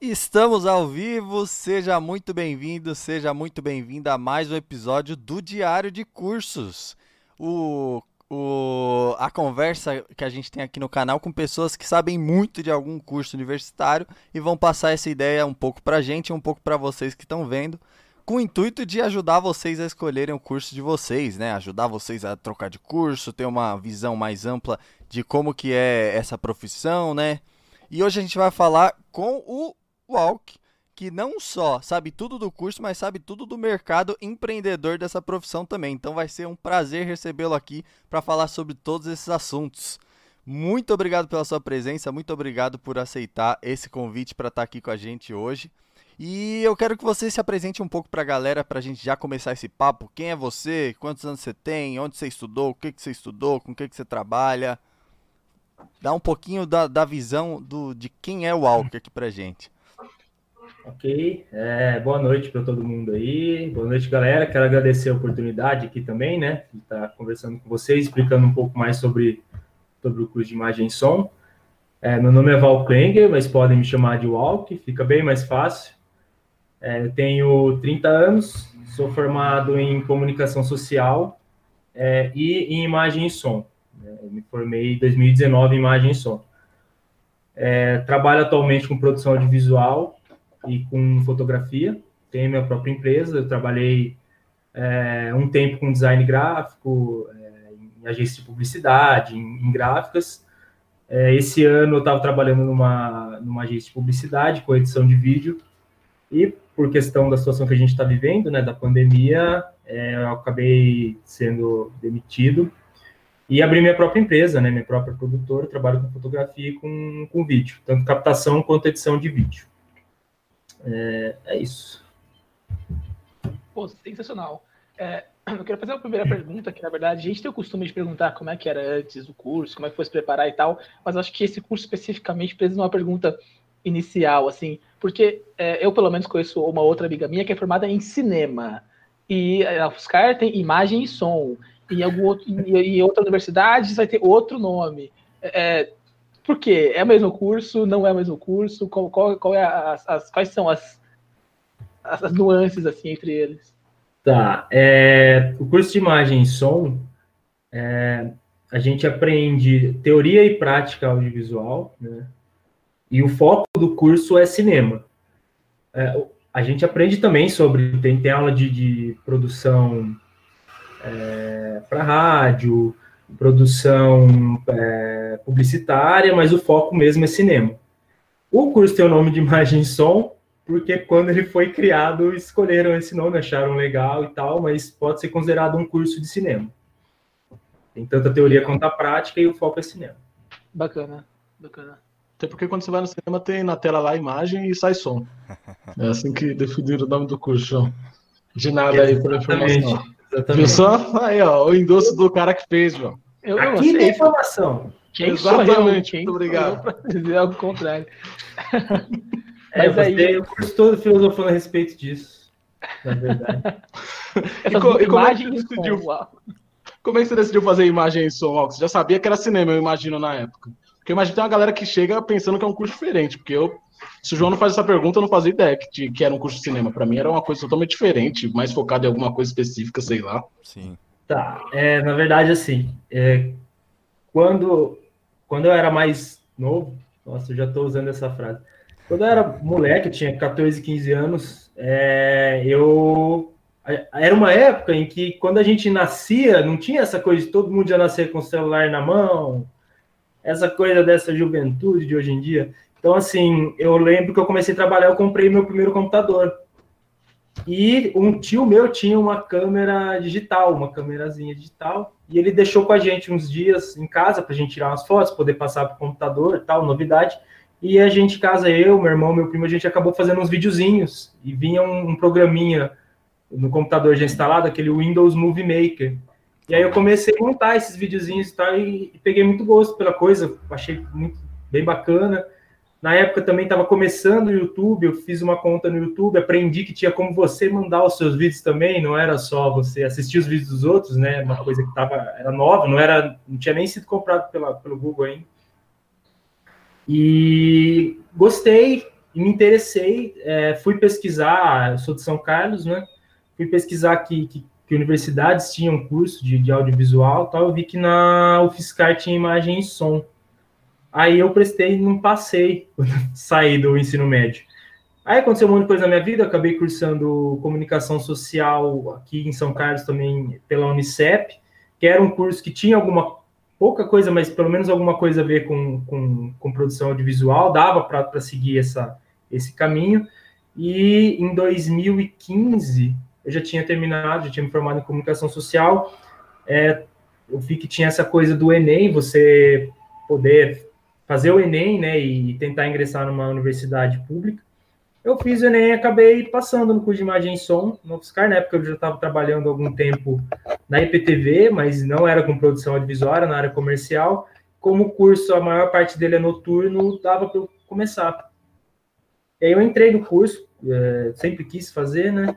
Estamos ao vivo, seja muito bem-vindo, seja muito bem-vinda a mais um episódio do Diário de Cursos. O, o, a conversa que a gente tem aqui no canal com pessoas que sabem muito de algum curso universitário e vão passar essa ideia um pouco pra gente um pouco para vocês que estão vendo, com o intuito de ajudar vocês a escolherem o curso de vocês, né? Ajudar vocês a trocar de curso, ter uma visão mais ampla de como que é essa profissão, né? E hoje a gente vai falar com o Walk, que não só sabe tudo do curso, mas sabe tudo do mercado empreendedor dessa profissão também. Então vai ser um prazer recebê-lo aqui para falar sobre todos esses assuntos. Muito obrigado pela sua presença, muito obrigado por aceitar esse convite para estar tá aqui com a gente hoje. E eu quero que você se apresente um pouco para a galera, para a gente já começar esse papo. Quem é você? Quantos anos você tem? Onde você estudou? O que, que você estudou? Com o que, que você trabalha? Dá um pouquinho da, da visão do, de quem é o Walker aqui para gente. Ok, é, boa noite para todo mundo aí, boa noite galera, quero agradecer a oportunidade aqui também, né, de estar conversando com vocês, explicando um pouco mais sobre, sobre o curso de imagem e som. É, meu nome é Val Klenger, mas podem me chamar de Walk, fica bem mais fácil. É, eu tenho 30 anos, sou formado em comunicação social é, e em imagem e som. Né, me formei em 2019 em imagem e som. É, trabalho atualmente com produção audiovisual e com fotografia. Tenho minha própria empresa. Eu trabalhei é, um tempo com design gráfico, é, em agência de publicidade, em, em gráficas. É, esse ano eu estava trabalhando numa, numa agência de publicidade com edição de vídeo e por questão da situação que a gente está vivendo, né, da pandemia, eu acabei sendo demitido e abri minha própria empresa, né, minha própria produtora, trabalho com fotografia e com, com vídeo, tanto captação quanto edição de vídeo. É, é isso. Pô, sensacional. É, eu quero fazer uma primeira pergunta, que na verdade a gente tem o costume de perguntar como é que era antes do curso, como é que foi se preparar e tal, mas acho que esse curso especificamente precisa de uma pergunta inicial, assim, porque é, eu pelo menos conheço uma outra amiga minha que é formada em cinema, e a UFSCar tem imagem e som, e algum outro, em, em outra universidade vai ter outro nome. É, por quê? É o mesmo curso? Não é o mesmo curso? Qual, qual, qual é as, quais são as, as, as, nuances assim entre eles? Tá. É, o curso de imagem e som, é, a gente aprende teoria e prática audiovisual, né? E o foco do curso é cinema. É, a gente aprende também sobre tem, tem aula de, de produção é, para rádio, produção é, publicitária, mas o foco mesmo é cinema. O curso tem o nome de imagem e som, porque quando ele foi criado, escolheram esse nome, acharam legal e tal, mas pode ser considerado um curso de cinema. Tem tanta teoria quanto a prática e o foco é cinema. Bacana, bacana. Até porque quando você vai no cinema tem na tela lá imagem e sai som. É assim que definiram o nome do curso. De nada aí pela informação. Exatamente. Viu só? Aí, ó, o endosso do cara que fez, João. Eu, Aqui tem informação. Quem Exatamente, muito obrigado. Para dizer algo contrário. É, Mas aí... eu curso todo filosofando a respeito disso, na verdade. e, co e como, é que decidiu, como é que você decidiu fazer imagem e som? Você já sabia que era cinema, eu imagino, na época. Porque eu imagino que tem uma galera que chega pensando que é um curso diferente, porque eu se o João não faz essa pergunta, eu não fazia ideia que, que era um curso de cinema. Para mim era uma coisa totalmente diferente, mais focado em alguma coisa específica, sei lá. Sim. Tá, é, na verdade, assim, é, quando, quando eu era mais novo, nossa, eu já estou usando essa frase. Quando eu era moleque, eu tinha 14, 15 anos, é, eu. Era uma época em que, quando a gente nascia, não tinha essa coisa de todo mundo já nascer com o celular na mão, essa coisa dessa juventude de hoje em dia. Então, assim, eu lembro que eu comecei a trabalhar, eu comprei meu primeiro computador. E um tio meu tinha uma câmera digital, uma câmerazinha digital, e ele deixou com a gente uns dias em casa para a gente tirar umas fotos, poder passar para o computador, tal, novidade. E a gente, casa, eu, meu irmão, meu primo, a gente acabou fazendo uns videozinhos e vinha um, um programinha no computador já instalado, aquele Windows Movie Maker. E aí eu comecei a montar esses videozinhos e tal, e, e peguei muito gosto pela coisa, achei muito bem bacana. Na época também estava começando o YouTube, eu fiz uma conta no YouTube, aprendi que tinha como você mandar os seus vídeos também, não era só você assistir os vídeos dos outros, né? Uma coisa que tava, era nova, não era, não tinha nem sido comprado pela, pelo Google ainda. E gostei, me interessei, é, fui pesquisar, eu sou de São Carlos, né? Fui pesquisar que, que, que universidades tinham curso de, de audiovisual tal, eu vi que na UFSCar tinha imagem e som. Aí eu prestei, não passei, saí do ensino médio. Aí aconteceu um monte de coisa na minha vida, acabei cursando comunicação social aqui em São Carlos também pela Unicep, que era um curso que tinha alguma pouca coisa, mas pelo menos alguma coisa a ver com, com, com produção audiovisual, dava para seguir essa, esse caminho. E em 2015 eu já tinha terminado, já tinha me formado em comunicação social. É, eu vi que tinha essa coisa do Enem, você poder fazer o Enem, né, e tentar ingressar numa universidade pública. Eu fiz o Enem e acabei passando no curso de imagem e som no UFSCar, na época eu já estava trabalhando algum tempo na IPTV, mas não era com produção audiovisual, na área comercial. Como o curso, a maior parte dele é noturno, dava para eu começar. E aí eu entrei no curso, é, sempre quis fazer, né?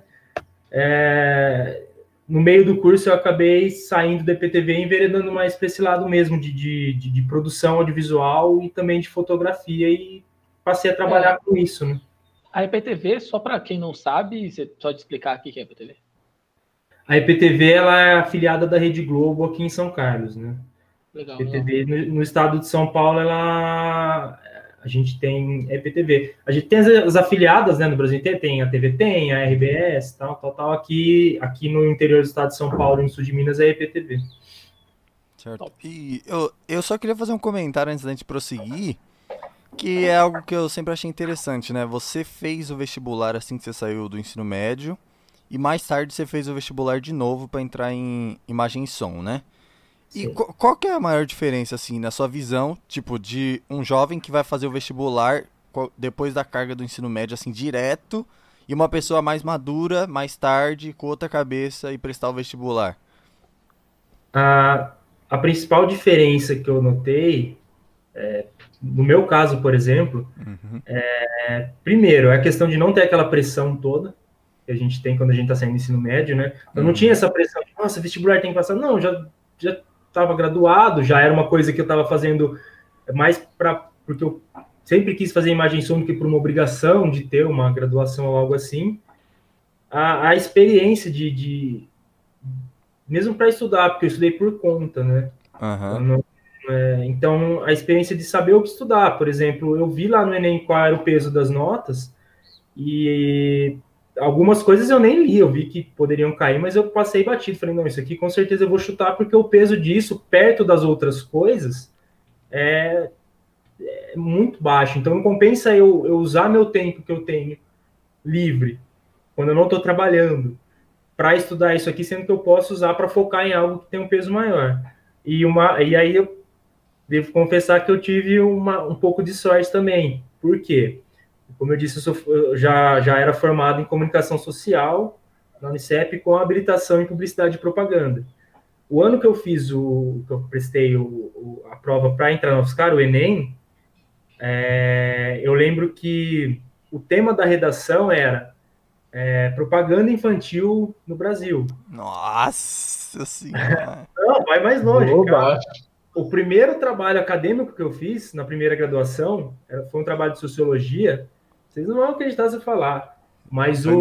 É, no meio do curso eu acabei saindo da IPTV e enveredando mais para esse lado mesmo de, de, de, de, produção audiovisual e também de fotografia e passei a trabalhar é. com isso, né? A IPTV, só para quem não sabe, você pode explicar o que é a IPTV? A IPTV ela é afiliada da Rede Globo aqui em São Carlos, né? Legal. A IPTV no, no, estado de São Paulo, ela a gente tem a IPTV. A gente tem as, as afiliadas, né, no Brasil inteiro, tem a TV Tem, a RBS, tal, tal, tal. Aqui, aqui no interior do estado de São Paulo, no sul de Minas, é a IPTV. Certo. E eu, eu só queria fazer um comentário antes da gente prosseguir que é algo que eu sempre achei interessante, né? Você fez o vestibular assim que você saiu do ensino médio e mais tarde você fez o vestibular de novo para entrar em imagem e som, né? E qual que é a maior diferença assim na sua visão, tipo, de um jovem que vai fazer o vestibular depois da carga do ensino médio assim direto e uma pessoa mais madura, mais tarde, com outra cabeça e prestar o vestibular? A, a principal diferença que eu notei é, no meu caso, por exemplo, uhum. é, primeiro, é a questão de não ter aquela pressão toda que a gente tem quando a gente está saindo do ensino médio, né? Eu uhum. não tinha essa pressão de, nossa, vestibular tem que passar. Não, já já estava graduado, já era uma coisa que eu estava fazendo mais para porque eu sempre quis fazer imagem som do que por uma obrigação de ter uma graduação ou algo assim. A, a experiência de, de mesmo para estudar, porque eu estudei por conta, né? Uhum. É, então, a experiência de saber o que estudar, por exemplo, eu vi lá no Enem qual era o peso das notas e algumas coisas eu nem li, eu vi que poderiam cair, mas eu passei batido, falei, não, isso aqui com certeza eu vou chutar, porque o peso disso, perto das outras coisas, é, é muito baixo. Então, não compensa eu, eu usar meu tempo que eu tenho livre, quando eu não estou trabalhando, para estudar isso aqui, sendo que eu posso usar para focar em algo que tem um peso maior. E, uma, e aí eu devo confessar que eu tive uma, um pouco de sorte também. Por quê? Como eu disse, eu, sou, eu já, já era formado em comunicação social na Unicep com habilitação em publicidade e propaganda. O ano que eu fiz o que eu prestei o, o, a prova para entrar no UFSCar, o Enem, é, eu lembro que o tema da redação era é, propaganda infantil no Brasil. Nossa senhora! Não, vai mais longe. O primeiro trabalho acadêmico que eu fiz na primeira graduação foi um trabalho de sociologia. Vocês não vão acreditar se eu falar, mas o,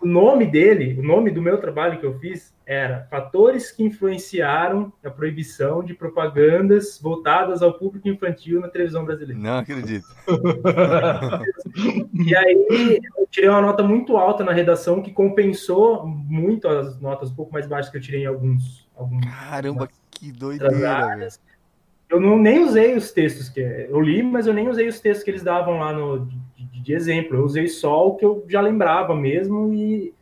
o nome dele, o nome do meu trabalho que eu fiz era Fatores que influenciaram a proibição de propagandas voltadas ao público infantil na televisão brasileira. Não acredito. e aí eu tirei uma nota muito alta na redação que compensou muito as notas um pouco mais baixas que eu tirei em alguns. alguns Caramba, que doideira, Eu não, nem usei os textos que eu li, mas eu nem usei os textos que eles davam lá no, de, exemplo. Eu usei só o que eu já lembrava mesmo e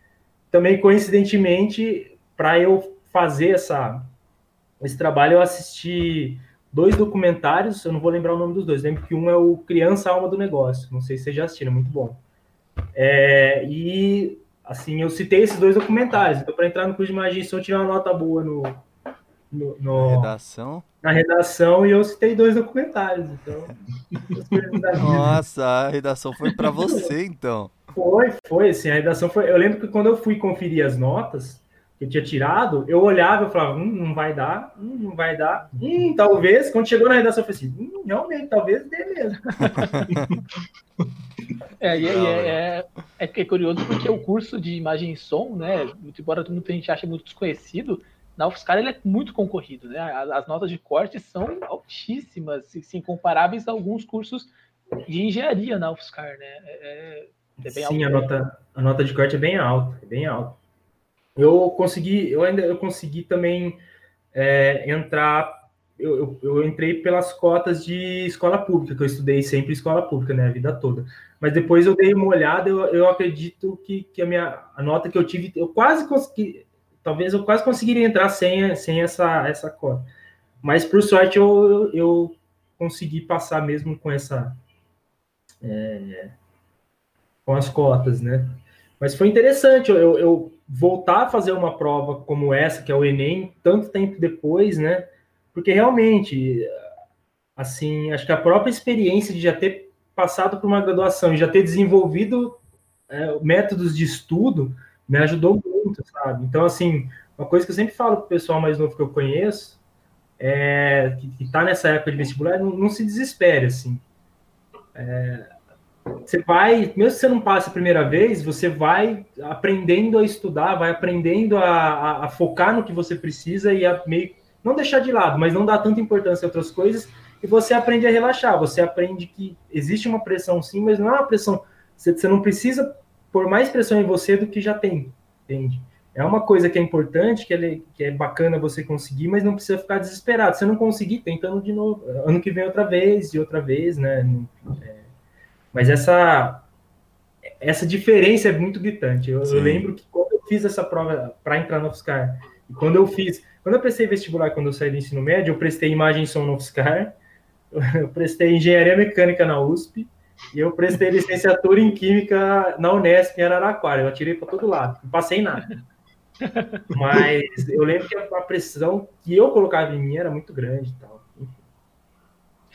também coincidentemente para eu fazer essa esse trabalho eu assisti dois documentários, eu não vou lembrar o nome dos dois, lembro que um é o Criança Alma do Negócio, não sei se vocês já assistiram, é muito bom. É, e assim, eu citei esses dois documentários, então para entrar no curso de magia, se eu tirar uma nota boa no, no, no, na redação. Na redação e eu citei dois documentários. Então, Nossa, a redação foi para você, então. Foi, foi, assim, a redação foi. Eu lembro que quando eu fui conferir as notas que eu tinha tirado, eu olhava e falava, hum, não vai dar, hum, não vai dar, hum, talvez. Quando chegou na redação, eu falei assim, hum, realmente, talvez dê mesmo. É, e, é, é, é, é, curioso porque o curso de imagem e som, né, embora muita gente ache muito desconhecido, na UFSCar ele é muito concorrido, né? As, as notas de corte são altíssimas, sim, comparáveis a alguns cursos de engenharia na UFSCar, né? É, é sim, a nota, a nota de corte é bem alta, é bem alta. Eu consegui, eu ainda eu consegui também é, entrar eu, eu, eu, entrei pelas cotas de escola pública, que eu estudei sempre escola pública, né, a vida toda. Mas depois eu dei uma olhada, eu, eu acredito que, que a minha a nota que eu tive, eu quase consegui, talvez eu quase conseguiria entrar sem, sem essa, essa cota. Mas por sorte eu, eu consegui passar mesmo com essa é, com as cotas, né? Mas foi interessante eu, eu voltar a fazer uma prova como essa, que é o Enem, tanto tempo depois, né? Porque realmente, assim, acho que a própria experiência de já ter passado por uma graduação e já ter desenvolvido é, métodos de estudo me ajudou muito, sabe? Então, assim, uma coisa que eu sempre falo para o pessoal mais novo que eu conheço, é, que está nessa época de vestibular, não, não se desespere, assim. É, você vai, mesmo que você não passe a primeira vez, você vai aprendendo a estudar, vai aprendendo a, a, a focar no que você precisa e a meio não deixar de lado, mas não dar tanta importância a outras coisas, e você aprende a relaxar, você aprende que existe uma pressão sim, mas não é uma pressão, você, você não precisa pôr mais pressão em você do que já tem, entende? É uma coisa que é importante, que é, que é bacana você conseguir, mas não precisa ficar desesperado. Se não conseguir, tentando de novo, ano que vem outra vez, e outra vez, né? É, mas essa essa diferença é muito gritante. Eu, eu, lembro que quando eu fiz essa prova para entrar no UFSCar, e quando eu fiz, quando eu prestei vestibular, quando eu saí do ensino médio, eu prestei imagem e som no UFSCar, eu prestei engenharia mecânica na USP, eu prestei licenciatura em química na Unesp em Araraquara. Eu atirei para todo lado, não passei nada. Mas eu lembro que a pressão que eu colocava em mim era muito grande e tal.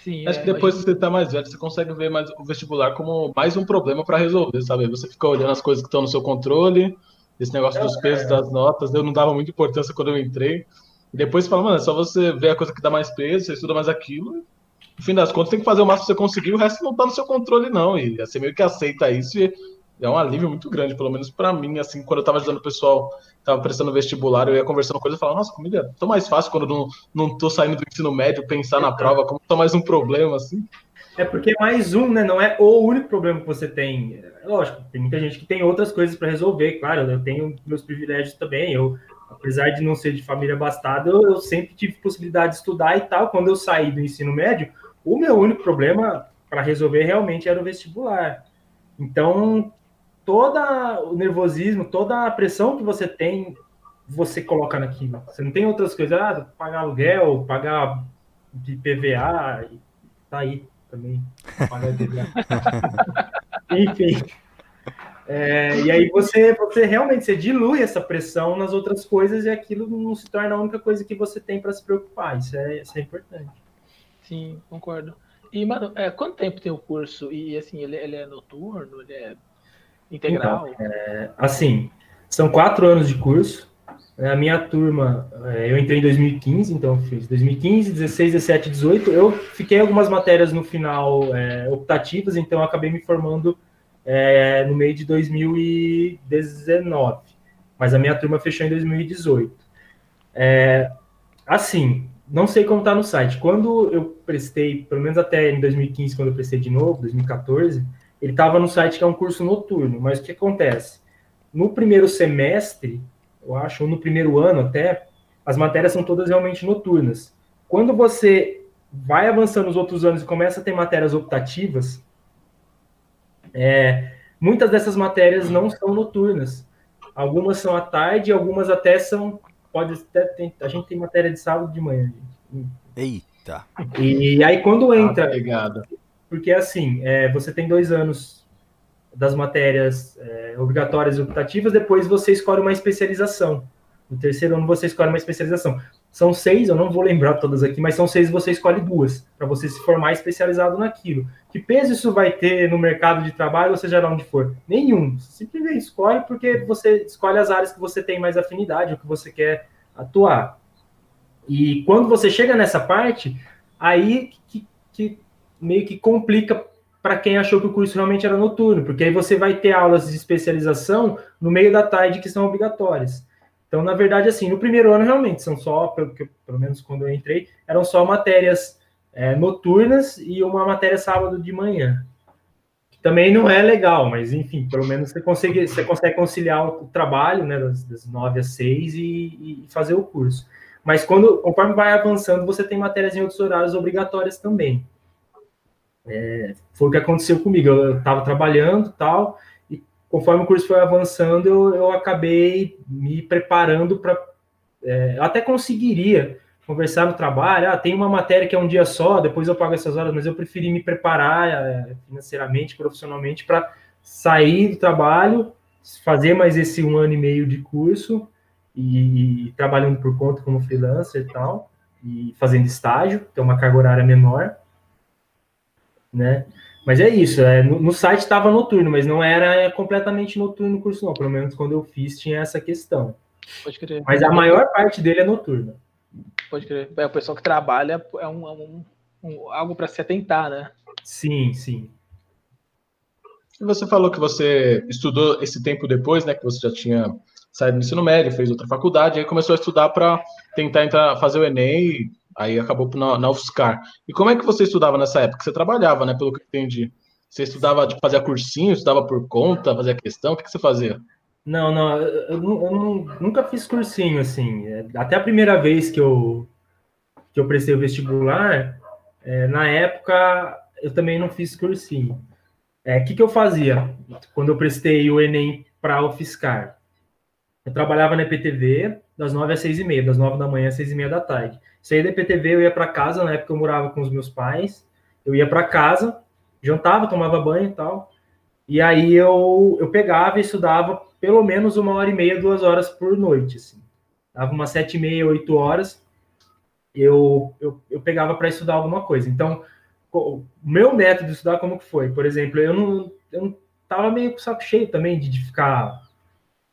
Sim, Acho é, que depois que você tá mais velho, você consegue ver mais o vestibular como mais um problema para resolver, sabe? Você fica olhando as coisas que estão no seu controle, esse negócio dos pesos das notas, eu não dava muita importância quando eu entrei. E depois você fala, mano, é só você ver a coisa que dá mais peso, você estuda mais aquilo. No fim das contas, tem que fazer o máximo que você conseguir, o resto não tá no seu controle, não. E você meio que aceita isso e é um alívio muito grande, pelo menos para mim, assim, quando eu tava ajudando o pessoal, tava prestando vestibular, eu ia conversando eles e falava, nossa, comigo é tão mais fácil quando eu não, não tô saindo do ensino médio, pensar na prova, como só mais um problema, assim. É porque é mais um, né? Não é o único problema que você tem. É lógico, tem muita gente que tem outras coisas para resolver, claro, eu tenho meus privilégios também. Eu, apesar de não ser de família abastada, eu sempre tive possibilidade de estudar e tal. Quando eu saí do ensino médio, o meu único problema para resolver realmente era o vestibular. Então, todo o nervosismo, toda a pressão que você tem, você coloca naquilo. Você não tem outras coisas, ah, pagar aluguel, pagar de PVA, tá aí também. Pagar. Enfim. É, e aí você, você realmente você dilui essa pressão nas outras coisas e aquilo não se torna a única coisa que você tem para se preocupar. Isso é, isso é importante. Sim, concordo. E, mano, é, quanto tempo tem o curso? E, assim, ele, ele é noturno? Ele é Integral? Então, é, assim, são quatro anos de curso. É, a minha turma, é, eu entrei em 2015, então fiz 2015, 16, 17, 18. Eu fiquei algumas matérias no final é, optativas, então acabei me formando é, no meio de 2019. Mas a minha turma fechou em 2018. É, assim, não sei como está no site. Quando eu prestei, pelo menos até em 2015, quando eu prestei de novo, 2014, ele estava no site que é um curso noturno, mas o que acontece? No primeiro semestre, eu acho, ou no primeiro ano até, as matérias são todas realmente noturnas. Quando você vai avançando nos outros anos e começa a ter matérias optativas, é, muitas dessas matérias não são noturnas. Algumas são à tarde, algumas até são. Pode até ter, a gente tem matéria de sábado de manhã. Gente. Eita! E aí quando entra. Ah, porque assim, é, você tem dois anos das matérias é, obrigatórias e optativas, depois você escolhe uma especialização. No terceiro ano você escolhe uma especialização. São seis, eu não vou lembrar todas aqui, mas são seis você escolhe duas, para você se formar especializado naquilo. Que peso isso vai ter no mercado de trabalho, ou seja lá onde for? Nenhum. Simplesmente escolhe porque você escolhe as áreas que você tem mais afinidade, o que você quer atuar. E quando você chega nessa parte, aí que, que meio que complica para quem achou que o curso realmente era noturno, porque aí você vai ter aulas de especialização no meio da tarde que são obrigatórias. Então, na verdade, assim, no primeiro ano realmente são só, pelo, pelo menos quando eu entrei, eram só matérias é, noturnas e uma matéria sábado de manhã. Também não é legal, mas enfim, pelo menos você consegue, você consegue conciliar o trabalho, né, das, das 9 às 6 e, e fazer o curso. Mas quando, conforme vai avançando, você tem matérias em outros horários obrigatórias também. É, foi o que aconteceu comigo. Eu estava trabalhando tal, conforme o curso foi avançando, eu, eu acabei me preparando para. É, até conseguiria conversar no trabalho, ah, tem uma matéria que é um dia só, depois eu pago essas horas, mas eu preferi me preparar é, financeiramente, profissionalmente, para sair do trabalho, fazer mais esse um ano e meio de curso e, e trabalhando por conta como freelancer e tal, e fazendo estágio, ter uma carga horária menor, né? Mas é isso, é, no, no site estava noturno, mas não era completamente noturno o curso, não. Pelo menos quando eu fiz tinha essa questão. Pode crer. Mas a maior parte dele é noturna. Pode crer. É, o pessoal que trabalha é um, é um, um algo para se atentar, né? Sim, sim. Você falou que você estudou esse tempo depois, né? Que você já tinha saído do ensino médio, fez outra faculdade, aí começou a estudar para tentar entrar, fazer o Enem, aí acabou na, na UFSCar. E como é que você estudava nessa época? Você trabalhava, né? Pelo que eu entendi. Você estudava, tipo, fazia cursinho, estudava por conta, fazia questão, o que, que você fazia? Não, não eu, eu, eu, nunca fiz cursinho, assim. Até a primeira vez que eu, que eu prestei o vestibular, é, na época eu também não fiz cursinho. O é, que, que eu fazia quando eu prestei o Enem para o Fiscar? Eu trabalhava na EPTV das 9 às 6 e meia, das 9 da manhã às 6 e meia da tarde. Saía da EPTV, eu ia para casa, na época eu morava com os meus pais, eu ia para casa, jantava, tomava banho e tal, e aí eu, eu pegava e estudava pelo menos uma hora e meia, duas horas por noite, assim. Dava umas sete e meia, oito horas, eu, eu, eu pegava para estudar alguma coisa. Então, o meu método de estudar, como que foi? Por exemplo, eu não, eu não tava meio com saco cheio também de, de ficar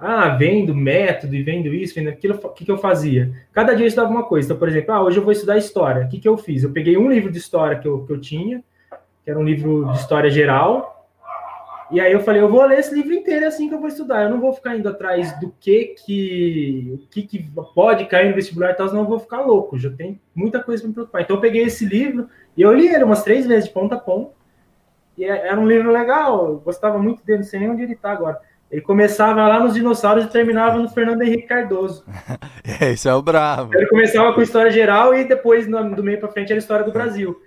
ah, vendo método e vendo isso, vendo aquilo, o que, que eu fazia? Cada dia eu estudava uma coisa. Então, por exemplo, ah, hoje eu vou estudar história. O que, que eu fiz? Eu peguei um livro de história que eu, que eu tinha, que era um livro de história geral, e aí eu falei, eu vou ler esse livro inteiro é assim que eu vou estudar. Eu não vou ficar indo atrás do que que, o que, que pode cair no vestibular e tal, senão eu vou ficar louco. Já tem muita coisa para me preocupar. Então eu peguei esse livro e eu li ele umas três vezes de ponta a ponta. E é, era um livro legal, eu gostava muito dele, não sei nem onde ele está agora. Ele começava lá nos dinossauros e terminava no Fernando Henrique Cardoso. Esse é o bravo. Ele começava com história geral e depois, do meio para frente, era a história do Brasil.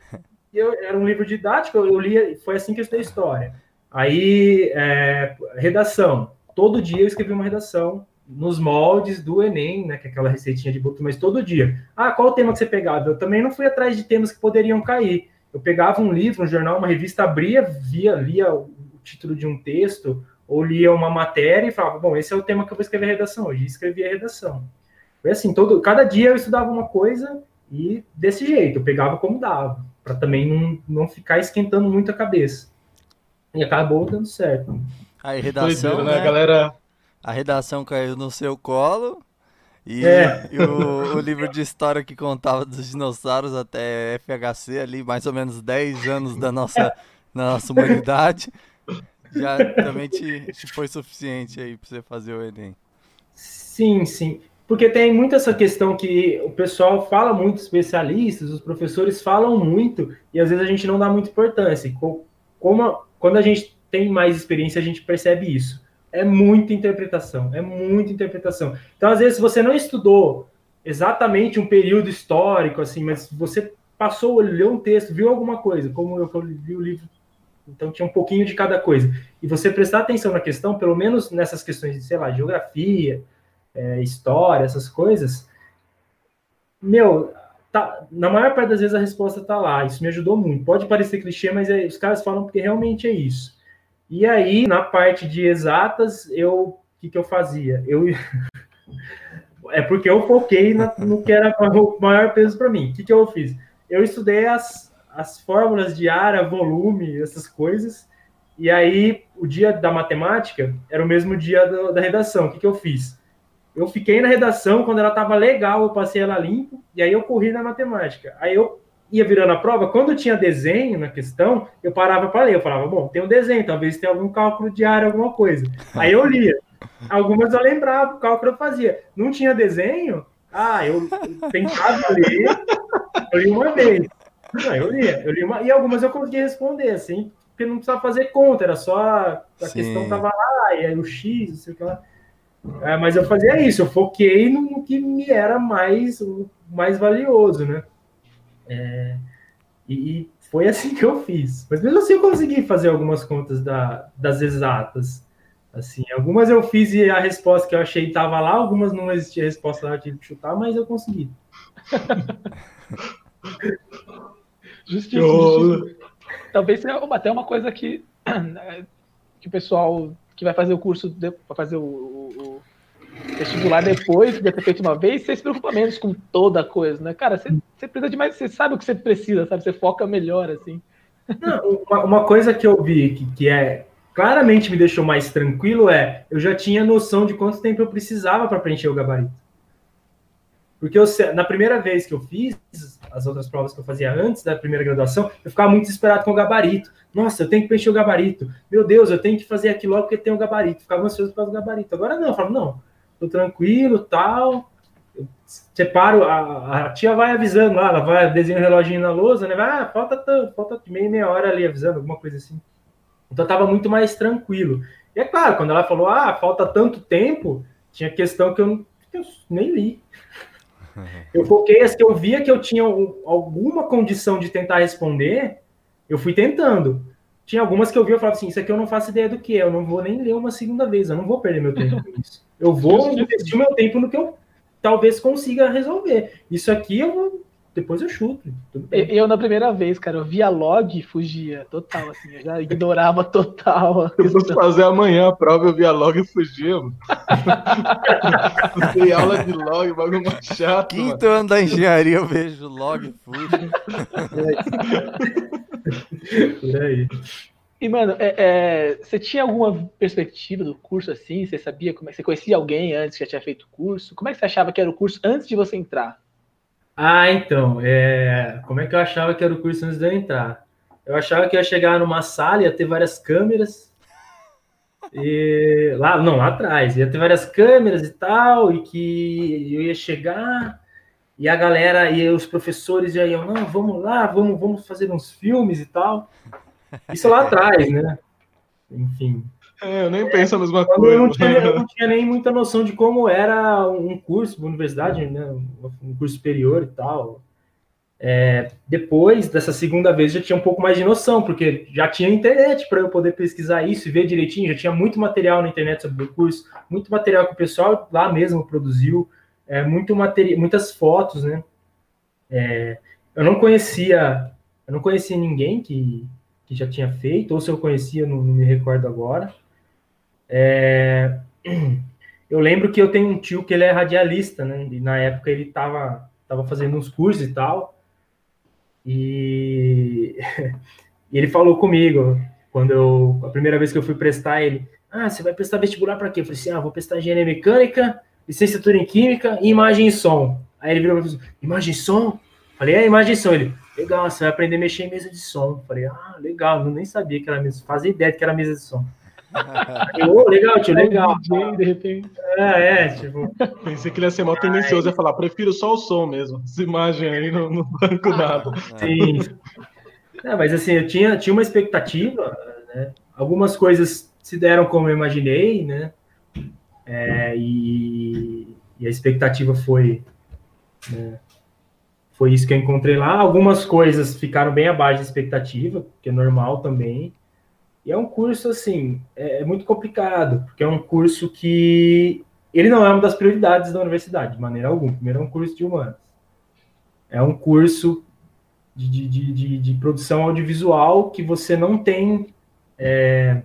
E eu, era um livro didático, eu li, foi assim que eu estudei história. Aí, é, redação. Todo dia eu escrevi uma redação nos moldes do Enem, né, que é aquela receitinha de book, mas todo dia. Ah, qual o tema que você pegava? Eu também não fui atrás de temas que poderiam cair. Eu pegava um livro, um jornal, uma revista, abria, via, lia o título de um texto, ou lia uma matéria e falava, bom, esse é o tema que eu vou escrever a redação hoje. E escrevia a redação. Foi assim, todo, cada dia eu estudava uma coisa e desse jeito, eu pegava como dava, para também não, não ficar esquentando muito a cabeça. E acabou dando certo. Aí, redação, né? né? galera... A redação caiu no seu colo. E, é. e o, o, livro de história que contava dos dinossauros até FHC, ali, mais ou menos 10 anos da nossa, da nossa humanidade, já também te, te foi suficiente aí para você fazer o Enem. Sim, sim. Porque tem muito essa questão que o pessoal fala muito, especialistas, os professores falam muito, e às vezes a gente não dá muita importância. Como quando a gente tem mais experiência, a gente percebe isso. É muita interpretação, é muita interpretação. Então, às vezes, você não estudou exatamente um período histórico, assim, mas você passou, leu um texto, viu alguma coisa, como eu, eu li o livro, então tinha um pouquinho de cada coisa. E você prestar atenção na questão, pelo menos nessas questões de, sei lá, geografia, é, história, essas coisas, meu, tá, na maior parte das vezes a resposta está lá. Isso me ajudou muito. Pode parecer clichê, mas é, os caras falam porque realmente é isso. E aí, na parte de exatas, eu o que, que eu fazia? Eu é porque eu foquei na, no que era o maior peso para mim. O que, que eu fiz? Eu estudei as, as fórmulas de área, volume, essas coisas. E aí, o dia da matemática era o mesmo dia do, da redação. O que, que eu fiz? eu fiquei na redação, quando ela estava legal, eu passei ela limpo, e aí eu corri na matemática. Aí eu ia virando a prova, quando tinha desenho na questão, eu parava para ler. Eu falava, bom, tem um desenho, talvez tenha algum cálculo diário, alguma coisa. Aí eu lia. Algumas eu lembrava, o cálculo eu fazia. Não tinha desenho? Ah, eu, tentava ler, eu li uma vez. Não, eu lia, eu li uma, e algumas eu conseguia responder, assim, porque não precisava fazer conta, era só a Sim. questão tava lá, e aí o X, não sei o que lá. É, mas eu fazia isso, eu foquei no que me era mais, mais valioso, né? É, e, foi assim que eu fiz. Mas mesmo assim eu consegui fazer algumas contas da, das exatas. Assim, algumas eu fiz e a resposta que eu achei estava lá, algumas não existia resposta lá, tive que chutar, mas eu consegui. Justíssimo. Talvez seja até uma coisa que, que o pessoal que vai fazer o curso, vai fazer o, o, vestibular depois de ter feito uma vez, você se preocupa menos com toda a coisa, né? Cara, você, você precisa de mais, você sabe o que você precisa, sabe? Você foca melhor, assim. Não, uma, uma, coisa que eu vi que, que é claramente me deixou mais tranquilo é eu já tinha noção de quanto tempo eu precisava para preencher o gabarito. Porque eu, na primeira vez que eu fiz as outras provas que eu fazia antes da primeira graduação, eu ficava muito desesperado com o gabarito. Nossa, eu tenho que preencher o gabarito. Meu Deus, eu tenho que fazer aquilo logo porque tem o gabarito. Ficava ansioso por causa do gabarito. Agora não, eu falo, não, tô tranquilo, tal. Eu separo, a, a, tia vai avisando lá, ela vai desenhar o reloginho na lousa, né? Vai, ah, falta tanto, falta meia, meia hora ali avisando, alguma coisa assim. Então tava muito mais tranquilo. E é claro, quando ela falou, ah, falta tanto tempo, tinha questão que eu, que eu nem li. Eu foquei as que eu via que eu tinha alguma condição de tentar responder, eu fui tentando. Tinha algumas que eu via e falava assim: Isso aqui eu não faço ideia do que é, eu não vou nem ler uma segunda vez, eu não vou perder meu tempo com isso. Eu vou investir meu tempo no que eu talvez consiga resolver. Isso aqui eu vou depois eu chuto. Eu, na primeira vez, cara, eu via log e fugia, total, assim, eu já ignorava total. Eu vou fazer amanhã a prova, eu via log e fugia, mano. Tem aula de log, bagulho mais chato. Quinto mano. ano da engenharia eu vejo log e fujo. Por aí. E, mano, é, é, você tinha alguma perspectiva do curso assim? Você sabia como é, Você conhecia alguém antes que já tinha feito o curso? Como é que você achava que era o curso antes de você entrar? Ah, então, é... como é que eu achava que era o curso antes de eu entrar? Eu achava que ia chegar numa sala, ia ter várias câmeras, e lá, não, lá atrás, ia ter várias câmeras e tal, e que eu ia chegar, e a galera, e os professores já iam, não, vamos lá, vamos, vamos fazer uns filmes e tal. Isso lá atrás, né? Enfim. É, eu nem penso a mesma coisa. Eu não, tinha, eu não, tinha, nem muita noção de como era um curso, uma universidade, né, um curso superior e tal. É, depois dessa segunda vez já tinha um pouco mais de noção, porque já tinha internet para eu poder pesquisar isso e ver direitinho, já tinha muito material na internet sobre o curso, muito material que o pessoal lá mesmo produziu, é, muito material, muitas fotos, né? É, eu não conhecia, eu não conhecia ninguém que, que já tinha feito, ou se eu conhecia, não, não me recordo agora. É, eu lembro que eu tenho um tio que ele é radialista, né? E na época ele estava tava fazendo uns cursos e tal. E, e ele falou comigo quando eu a primeira vez que eu fui prestar ele, ah, você vai prestar vestibular para quê? Eu falei assim, ah, vou prestar engenharia mecânica, licenciatura em química e imagem e som. Aí ele virou para mim, imagem e som? Falei, é imagem e som. Ele, legal, você vai aprender a mexer em mesa de som. Falei, ah, legal, eu nem sabia que era mesa, fazia ideia que era mesa de som. Oh, legal, tio, legal. De repente. É, é, tipo. Pensei que ele ia ser mal tendencioso, ia falar, prefiro só o som mesmo. Essa imagem aí no, no banco nada. Sim. É, mas assim, eu tinha, tinha uma expectativa, né? Algumas coisas se deram como eu imaginei, né? É, e, e, a expectativa foi. Né? Foi isso que eu encontrei lá. Algumas coisas ficaram bem abaixo da expectativa, que é normal também. E é um curso, assim, é, é, muito complicado, porque é um curso que ele não é uma das prioridades da universidade, de maneira alguma. Primeiro, é um curso de humanas. É um curso de, de, de, de produção audiovisual que você não tem. É,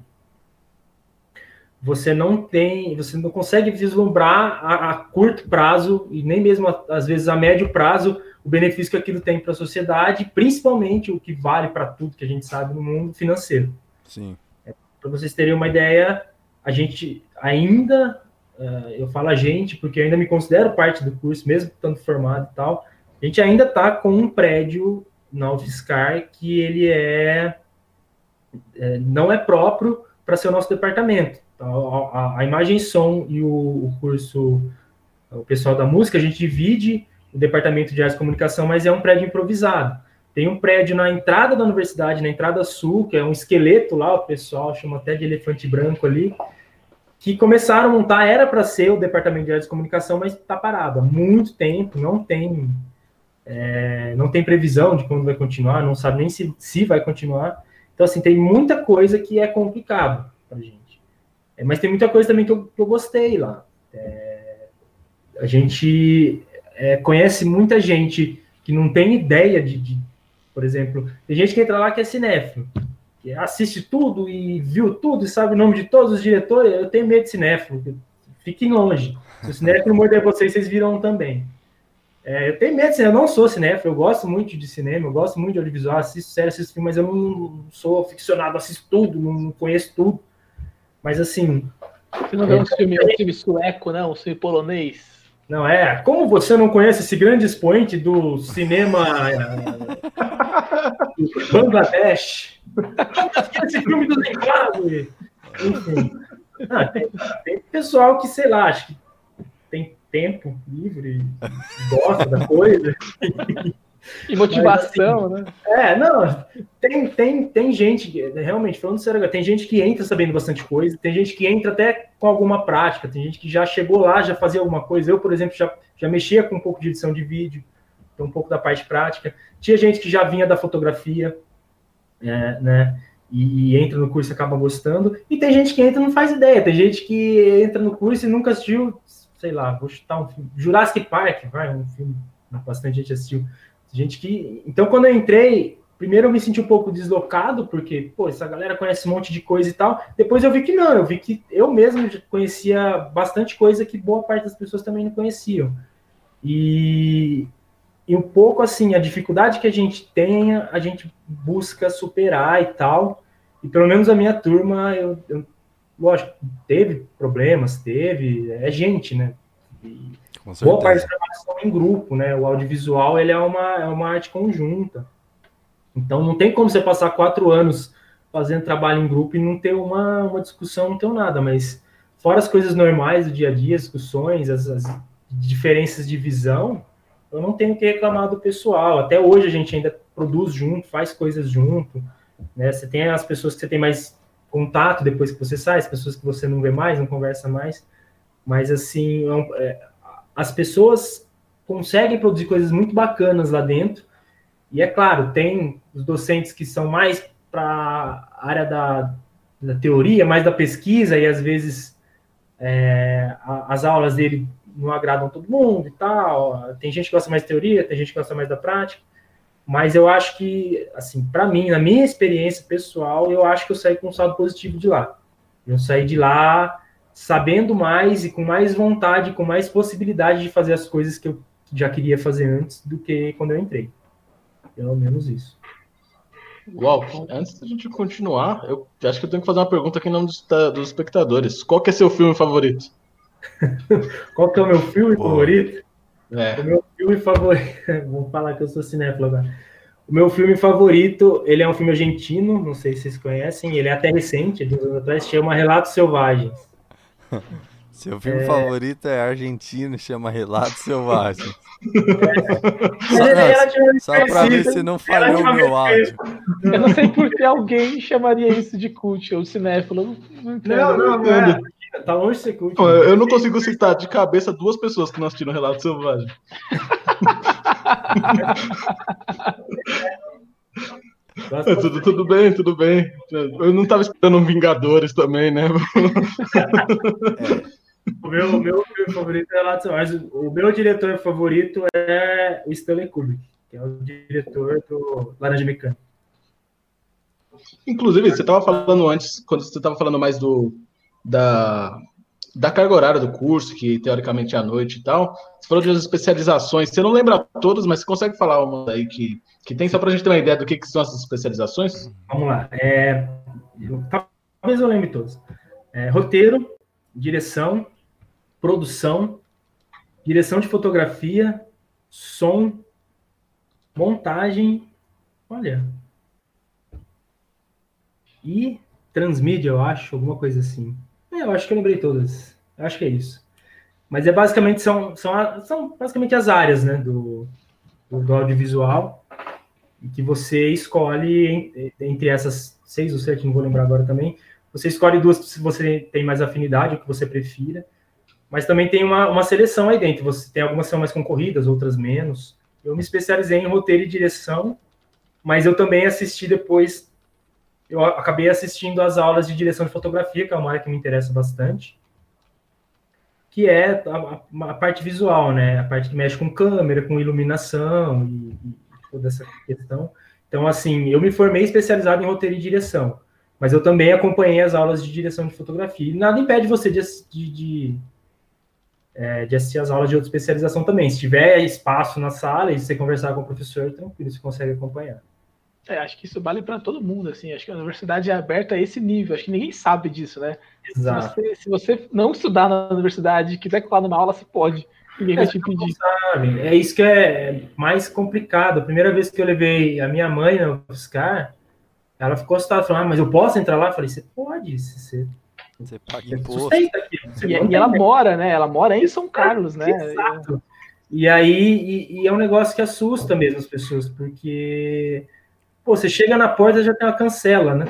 você não tem, você não consegue vislumbrar a, a, curto prazo e nem mesmo às vezes a médio prazo o benefício que aquilo tem para a sociedade, principalmente o que vale para tudo que a gente sabe no mundo financeiro. Sim. É, Para vocês terem uma ideia, a gente ainda, uh, eu falo a gente, porque eu ainda me considero parte do curso, mesmo estando formado e tal, a gente ainda está com um prédio na UFSCar que ele é, é não é próprio para ser o nosso departamento. Então, a, a, imagem e som e o, o, curso, o pessoal da música, a gente divide o departamento de artes e comunicação, mas é um prédio improvisado. Tem um prédio na entrada da universidade, na entrada sul, que é um esqueleto lá, o pessoal chama até de elefante branco ali, que começaram a montar, era para ser o departamento de artes e comunicação, mas está parado há muito tempo, não tem é, não tem previsão de quando vai continuar, não sabe nem se, se vai continuar. Então, assim, tem muita coisa que é complicado para gente. É, mas tem muita coisa também que eu, que eu gostei lá. É, a gente é, conhece muita gente que não tem ideia de, de, por exemplo, tem gente que entra lá que é cinéfilo, que assiste tudo e viu tudo e sabe o nome de todos os diretores. Eu tenho medo de cinéfilo, fiquem longe. Se o cinéfilo morder vocês, vocês viram também. É, eu tenho medo, assim, eu não sou cinéfilo, eu gosto muito de cinema, eu gosto muito de audiovisual, assisto séries, assisto filmes, mas eu não sou ficcionado, assisto tudo, não conheço tudo. Mas assim. Você não vê um filme, um filme sueco, não? Um filme polonês? Não, é. Como você não conhece esse grande expoente do cinema do Bangladesh? esse filme do Zimbábue? Enfim. Ah, tem, tem, pessoal que, sei lá, acho que tem tempo livre, gosta da coisa. E motivação, Mas, assim, né? É, não, tem, tem, tem gente, realmente, falando sério, tem gente que entra sabendo bastante coisa, tem gente que entra até com alguma prática, tem gente que já chegou lá, já fazia alguma coisa. Eu, por exemplo, já, já mexia com um pouco de edição de vídeo, então um pouco da parte prática. Tinha gente que já vinha da fotografia, é, né? E, e, entra no curso e acaba gostando. E tem gente que entra e não faz ideia. Tem gente que entra no curso e nunca assistiu, sei lá, vou chutar um filme. Jurassic Park, vai, um filme que bastante gente assistiu. Gente que. Então, quando eu entrei, primeiro eu me senti um pouco deslocado, porque, pô, essa galera conhece um monte de coisa e tal. Depois eu vi que não, eu vi que eu mesmo conhecia bastante coisa que boa parte das pessoas também não conheciam. E, e um pouco assim, a dificuldade que a gente tenha, a gente busca superar e tal. E pelo menos a minha turma, eu, eu lógico, teve problemas, teve, é gente, né? E boa parte da em grupo, né? O audiovisual ele é uma, é uma arte conjunta. Então não tem como você passar quatro anos fazendo trabalho em grupo e não ter uma, uma discussão, não ter nada, mas fora as coisas normais do dia a dia, discussões, as, as diferenças de visão, eu não tenho que reclamar do pessoal. Até hoje a gente ainda produz junto, faz coisas junto. Né? Você tem as pessoas que você tem mais contato depois que você sai, as pessoas que você não vê mais, não conversa mais. Mas, assim, é, é, as pessoas conseguem produzir coisas muito bacanas lá dentro. E, é claro, tem os docentes que são mais para a área da, da, teoria, mais da pesquisa, e às vezes é, as aulas dele não agradam todo mundo e tal. Tem gente que gosta mais de teoria, tem gente que gosta mais da prática. Mas eu acho que, assim, para mim, na minha experiência pessoal, eu acho que eu saí com um saldo positivo de lá. Eu saí de lá sabendo mais e com mais vontade, com mais possibilidade de fazer as coisas que eu já queria fazer antes do que quando eu entrei. Pelo menos isso. Uau, antes da gente continuar, eu acho que eu tenho que fazer uma pergunta aqui em nome dos, dos espectadores. Qual que é seu filme favorito? Qual que é o meu filme favorito? É. O meu filme favorito. Vamos falar que eu sou cinéfilo agora. O meu filme favorito, ele é um filme argentino, não sei se vocês conhecem, ele é até recente, de uns anos atrás, chama Relatos Selvagens. Seu filme é... favorito é argentino, chama Relatos Selvagens. É. Só, só pra ver se não falhou o meu áudio. Eu não sei por que alguém chamaria isso de cult ou cinéfilo. Não, não, não, não é. Tá longe de ser cult. Não, eu não consigo citar de cabeça duas pessoas que não assistiram Relato Selvagem. É, tudo, tudo bem, tudo bem. Eu não estava esperando Vingadores também, né? O meu, meu filme favorito é Selvagem. O meu diretor favorito é o Stanley Kubrick, que é o diretor do Laranja Mecânica. Inclusive, você estava falando antes, quando você estava falando mais do, da, da carga horária do curso, que teoricamente é à noite e tal. Você falou de especializações, você não lembra todas, mas você consegue falar uma aí que, que tem, só para a gente ter uma ideia do que, que são essas especializações? Vamos lá. É, talvez eu lembre todas. É, roteiro, direção, produção, direção de fotografia, som, montagem Olha. E Transmídia, eu acho, alguma coisa assim. É, eu acho que eu lembrei todas. Eu acho que é isso. Mas é basicamente são, são, são basicamente as áreas né, do, do audiovisual que você escolhe entre essas seis ou sete, não vou lembrar agora também. Você escolhe duas se você tem mais afinidade, o que você prefira. Mas também tem uma, uma seleção aí dentro. Você tem algumas que são mais concorridas, outras menos. Eu me especializei em roteiro e direção, mas eu também assisti depois. Eu acabei assistindo as aulas de direção de fotografia, que é uma área que me interessa bastante, que é a, a, a parte visual, né? A parte que mexe com câmera, com iluminação e, e toda essa questão. Então, assim, eu me formei especializado em roteiro e direção, mas eu também acompanhei as aulas de direção de fotografia. E nada impede você de, de, de é, de assistir as aulas de outra especialização também. Se tiver espaço na sala e você conversar com o professor, tranquilo, você consegue acompanhar. É, acho que isso vale para todo mundo, assim. Acho que a universidade é aberta a esse nível. Acho que ninguém sabe disso, né? Exato. Se você, se você não estudar na universidade e quiser colar numa aula, você pode. Ninguém vai te impedir. Sabe. É isso que é mais complicado. A primeira vez que eu levei a minha mãe no UFSCar, ela ficou assustada, falando, ah, mas eu posso entrar lá? Eu falei, você pode, você você paga imposto. Você e, e ela mora, né? Ela mora em São Carlos, né? Exato. E aí e, e, é um negócio que assusta mesmo as pessoas, porque pô, você chega na porta já tem uma cancela, né?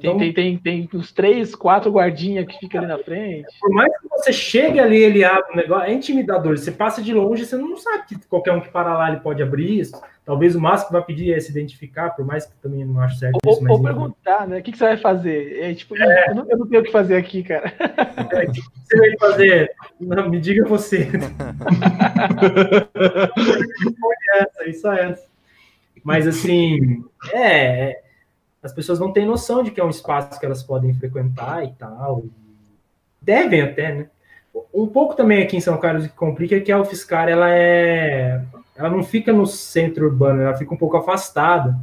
Tem, tem, tem, tem uns três, quatro guardinhas que fica ali na frente. Por mais que você chegue ali, ele abre o negócio, é intimidador. Você passa de longe, você não sabe que qualquer um que para lá ele pode abrir isso. Talvez o máximo que vai pedir é se identificar, por mais que também não acho certo ou, isso. Ou perguntar, né? O que, que, você vai fazer? É, tipo, é. Eu, não, eu, não, tenho o que fazer aqui, cara. É, o que você vai fazer? Não, me diga você. essa, isso é essa. Mas assim, é, é as pessoas não têm noção de que é um espaço que elas podem frequentar e tal. Devem até, né? Um pouco também aqui em São Carlos que complica é que a UFSCar, ela é ela não fica no centro urbano, ela fica um pouco afastada.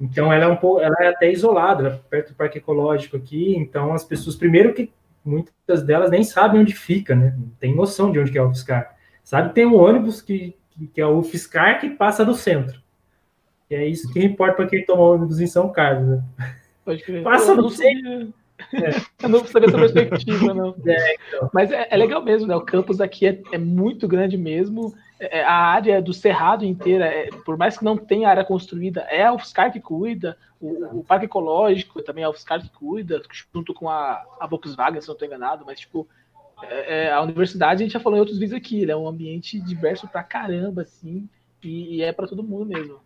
Então ela é um pouco, ela é até isolada, é perto do parque ecológico aqui. Então as pessoas, primeiro que muitas delas nem sabem onde fica, né? Não tem noção de onde é o UFSCar. Sabe, tem um ônibus que, que é o UFSCar que passa do centro. E é isso que importa para quem toma ônibus em São Carlos, né? Pode crer. Passa do centro. É. Eu não sabia essa perspectiva, não. É, então. Mas é, é, legal mesmo, né? O campus aqui é, é muito grande mesmo. É, a área do Cerrado inteira, é, por mais que não tenha área construída, é a UFSCar que cuida, o, o Parque Ecológico também é a UFSCar que cuida, junto com a, a Volkswagen, se não estou enganado, mas tipo, é, é, a universidade, a gente já falou em outros vídeos aqui, é um ambiente diverso pra caramba, assim, e, e é para todo mundo mesmo.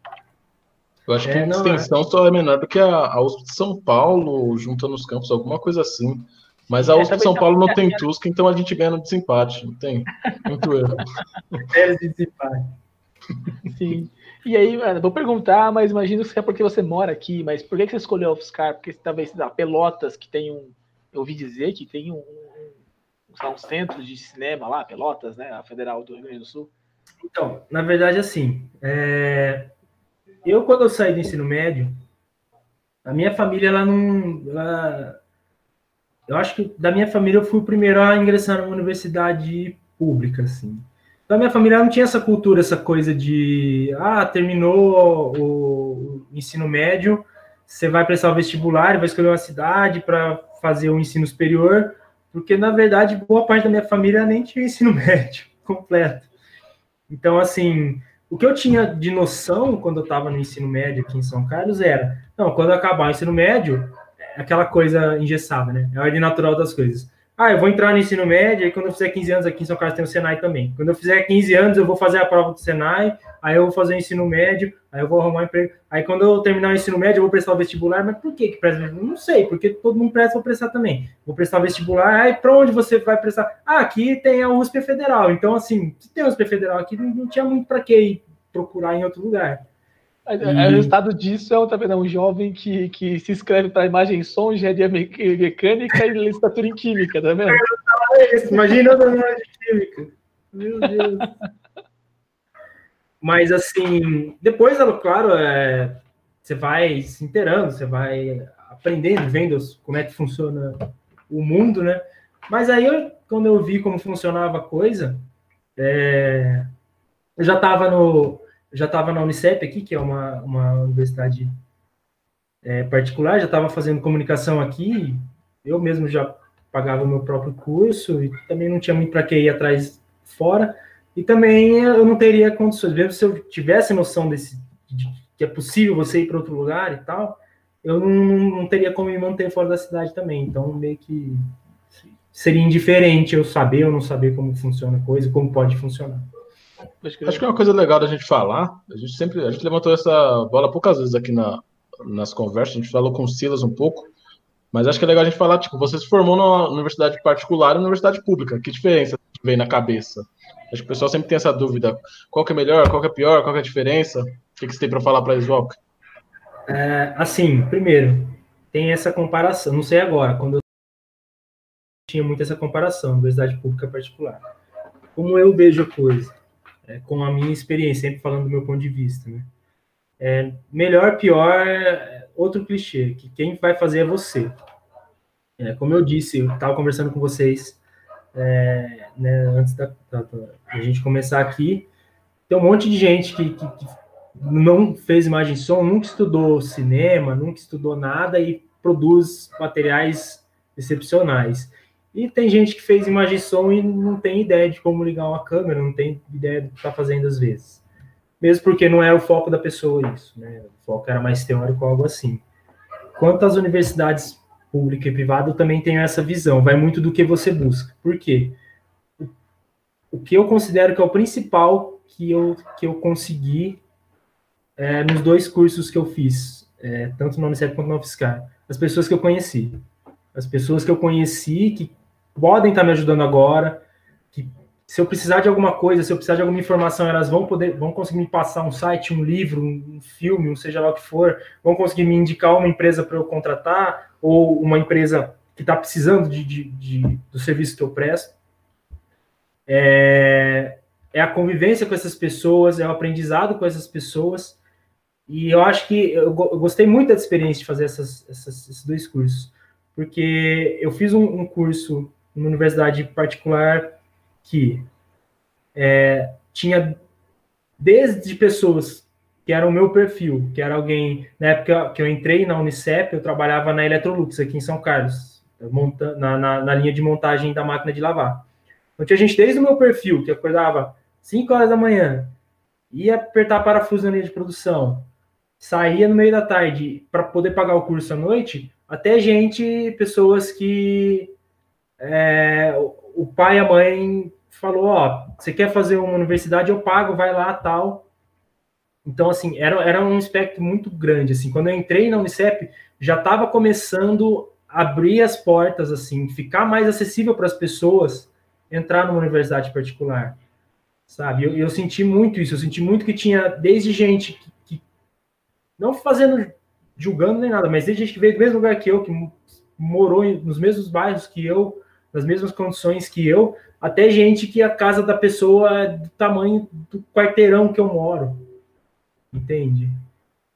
Eu acho que a extensão só é menor do que a, a USP de São Paulo, juntando os campos, alguma coisa assim. Mas a USP de São Paulo não tem Tusca, então a gente ganha no desempate. Não tem muito erro. É desempate. Sim. E aí, mano, vou perguntar, mas imagino que é porque você mora aqui, mas por que você escolheu a UFSCar? Porque talvez, sei lá, Pelotas, que tem um. Eu ouvi dizer que tem um, um, um centro de cinema lá, Pelotas, né? A Federal do Rio Grande do Sul. Então, na verdade, assim, é... eu quando eu saí do ensino médio, a minha família, ela não. Ela eu acho que da minha família eu fui o primeiro a ingressar numa universidade pública, assim. Então, a minha família não tinha essa cultura, essa coisa de, ah, terminou o ensino médio, você vai prestar o vestibular, vai escolher uma cidade para fazer o ensino superior, porque, na verdade, boa parte da minha família nem tinha ensino médio completo. Então, assim, o que eu tinha de noção quando eu estava no ensino médio aqui em São Carlos era, não, quando acabar o ensino médio, aquela coisa engessada, né? É a ordem natural das coisas. Ah, eu vou entrar no ensino médio, e quando eu fizer 15 anos aqui em São Carlos tem o Senai também. Quando eu fizer 15 anos, eu vou fazer a prova do Senai, aí eu vou fazer o ensino médio, aí eu vou arrumar um emprego. Aí quando eu terminar o ensino médio, eu vou prestar o vestibular, mas por que que presta? Não sei, porque todo mundo presta, vou prestar também. Vou prestar o vestibular, aí para onde você vai prestar? Ah, aqui tem a USP Federal. Então, assim, se tem a USP Federal aqui, não tinha muito para que ir procurar em outro lugar. E... O resultado disso é um, tá vendo, um jovem que, que se inscreve para imagem e som, engenharia mecânica e licenciatura em química, tá vendo? Imagina a imagem química. Meu Deus. Mas assim, depois, claro, é, você vai se inteirando, você vai aprendendo, vendo como é que funciona o mundo, né? Mas aí, eu, quando eu vi como funcionava a coisa, é, eu já estava no já estava na Unicep aqui, que é uma, uma universidade é, particular, já estava fazendo comunicação aqui, eu mesmo já pagava o meu próprio curso e também não tinha muito para que ir atrás fora. E também eu não teria condições, mesmo se eu tivesse noção desse, de que é possível você ir para outro lugar e tal, eu não, não, teria como me manter fora da cidade também. Então, meio que seria indiferente eu saber ou não saber como funciona a coisa, como pode funcionar. Acho que é uma coisa legal da gente falar. A gente sempre a gente levantou essa bola poucas vezes aqui na, nas conversas, a gente falou com o Silas um pouco, mas acho que é legal a gente falar, tipo, você se formou numa universidade particular e numa universidade pública. Que diferença vem na cabeça? Acho que o pessoal sempre tem essa dúvida. Qual que é melhor, qual que é pior, qual que é a diferença? O que, que você tem para falar para eles, Walker? É, assim, primeiro, tem essa comparação. Não sei agora, quando eu tinha muito essa comparação, universidade pública particular. Como eu vejo a coisa, é, com a minha experiência, sempre falando do meu ponto de vista, né? É, melhor, pior, outro clichê, que quem vai fazer é você. É, como eu disse, eu estava conversando com vocês é, né, antes da, da, da, gente começar aqui, tem um monte de gente que, que, que, não fez imagem som, nunca estudou cinema, nunca estudou nada e produz materiais excepcionais. E tem gente que fez imagem e som e não tem ideia de como ligar uma câmera, não tem ideia do que está fazendo às vezes. Mesmo porque não é o foco da pessoa isso, né? O foco era mais teórico, algo assim. Quanto às universidades pública e privada, eu também tenho essa visão. Vai muito do que você busca. Por quê? O que eu considero que é o principal que eu, que eu consegui é, nos dois cursos que eu fiz, é, tanto no Unicef quanto no UFSCar, as pessoas que eu conheci. As pessoas que eu conheci, que podem estar me ajudando agora, que se eu precisar de alguma coisa, se eu precisar de alguma informação, elas vão poder, vão conseguir me passar um site, um livro, um filme, um seja lá o que for, vão conseguir me indicar uma empresa para eu contratar, ou uma empresa que está precisando de, de, de, do serviço que eu presto. É, é a convivência com essas pessoas, é o aprendizado com essas pessoas. E eu acho que eu, eu gostei muito da experiência de fazer essas, essas, esses dois cursos, porque eu fiz um, um curso numa universidade particular que é, tinha desde pessoas que era o meu perfil, que era alguém, na época que eu entrei na Unicep, eu trabalhava na Electrolux, aqui em São Carlos, monta, na, na, na, linha de montagem da máquina de lavar. Então tinha gente desde o meu perfil, que acordava 5 horas da manhã, ia apertar parafuso na linha de produção, saía no meio da tarde para poder pagar o curso à noite, até gente, pessoas que é, o pai e a mãe falou, ó, você quer fazer uma universidade, eu pago, vai lá, tal. Então, assim, era, era um espectro muito grande, assim. Quando eu entrei na Unicep, já estava começando a abrir as portas, assim, ficar mais acessível para as pessoas entrar numa universidade particular, sabe? Eu, eu senti muito isso, eu senti muito que tinha desde gente que, que não fazendo, julgando nem nada, mas desde gente que veio do mesmo lugar que eu, que morou nos mesmos bairros que eu, nas mesmas condições que eu, até gente que a casa da pessoa é do tamanho do quarteirão que eu moro entende?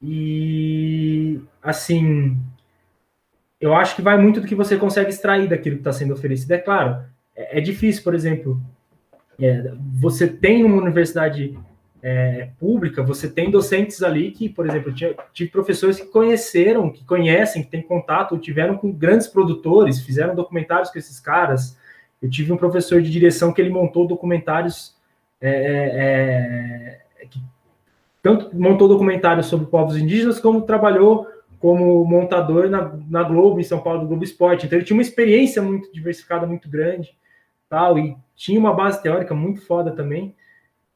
E assim, eu acho que vai muito do que você consegue extrair daquilo que está sendo oferecido. É claro, é, é difícil, por exemplo, é, você tem uma universidade é, pública, você tem docentes ali que, por exemplo, eu tive professores que conheceram, que conhecem, que têm contato, tiveram com grandes produtores, fizeram documentários com esses caras. Eu tive um professor de direção que ele montou documentários é, é, é que tanto montou documentários sobre povos indígenas, como trabalhou como montador na, na Globo, em São Paulo, do Globo Esporte. Então ele tinha uma experiência muito diversificada, muito grande, tal, e tinha uma base teórica muito foda também.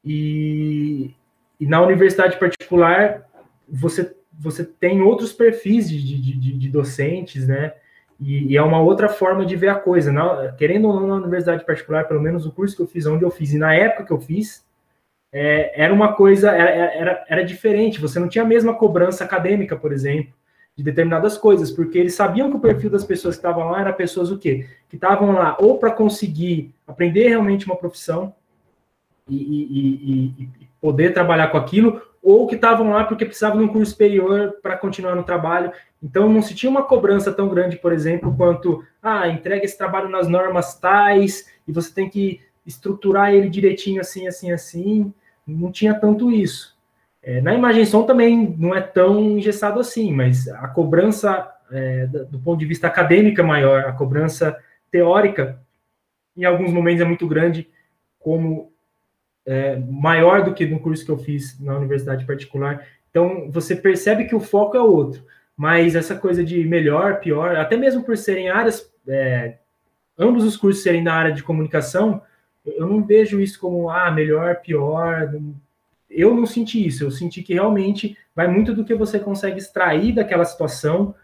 E, e na universidade particular, você, você tem outros perfis de, de, de, de docentes, né? E, e, é uma outra forma de ver a coisa. Na, querendo ou não, na universidade particular, pelo menos o curso que eu fiz, onde eu fiz, e na época que eu fiz, é, era uma coisa, era, era, era diferente, você não tinha a mesma cobrança acadêmica, por exemplo, de determinadas coisas, porque eles sabiam que o perfil das pessoas que estavam lá era pessoas o quê? Que estavam lá ou para conseguir aprender realmente uma profissão e, e, e, e, poder trabalhar com aquilo, ou que estavam lá porque precisavam de um curso superior para continuar no trabalho. Então não se tinha uma cobrança tão grande, por exemplo, quanto ah, entrega esse trabalho nas normas tais e você tem que estruturar ele direitinho assim, assim, assim não tinha tanto isso. É, na imagem som também não é tão engessado assim, mas a cobrança é, do ponto de vista acadêmico é maior, a cobrança teórica em alguns momentos é muito grande, como é, maior do que no curso que eu fiz na universidade particular. Então você percebe que o foco é outro, mas essa coisa de melhor, pior, até mesmo por serem áreas, é, ambos os cursos serem na área de comunicação, eu não vejo isso como ah melhor, pior. Eu não senti isso. Eu senti que realmente vai muito do que você consegue extrair daquela situação.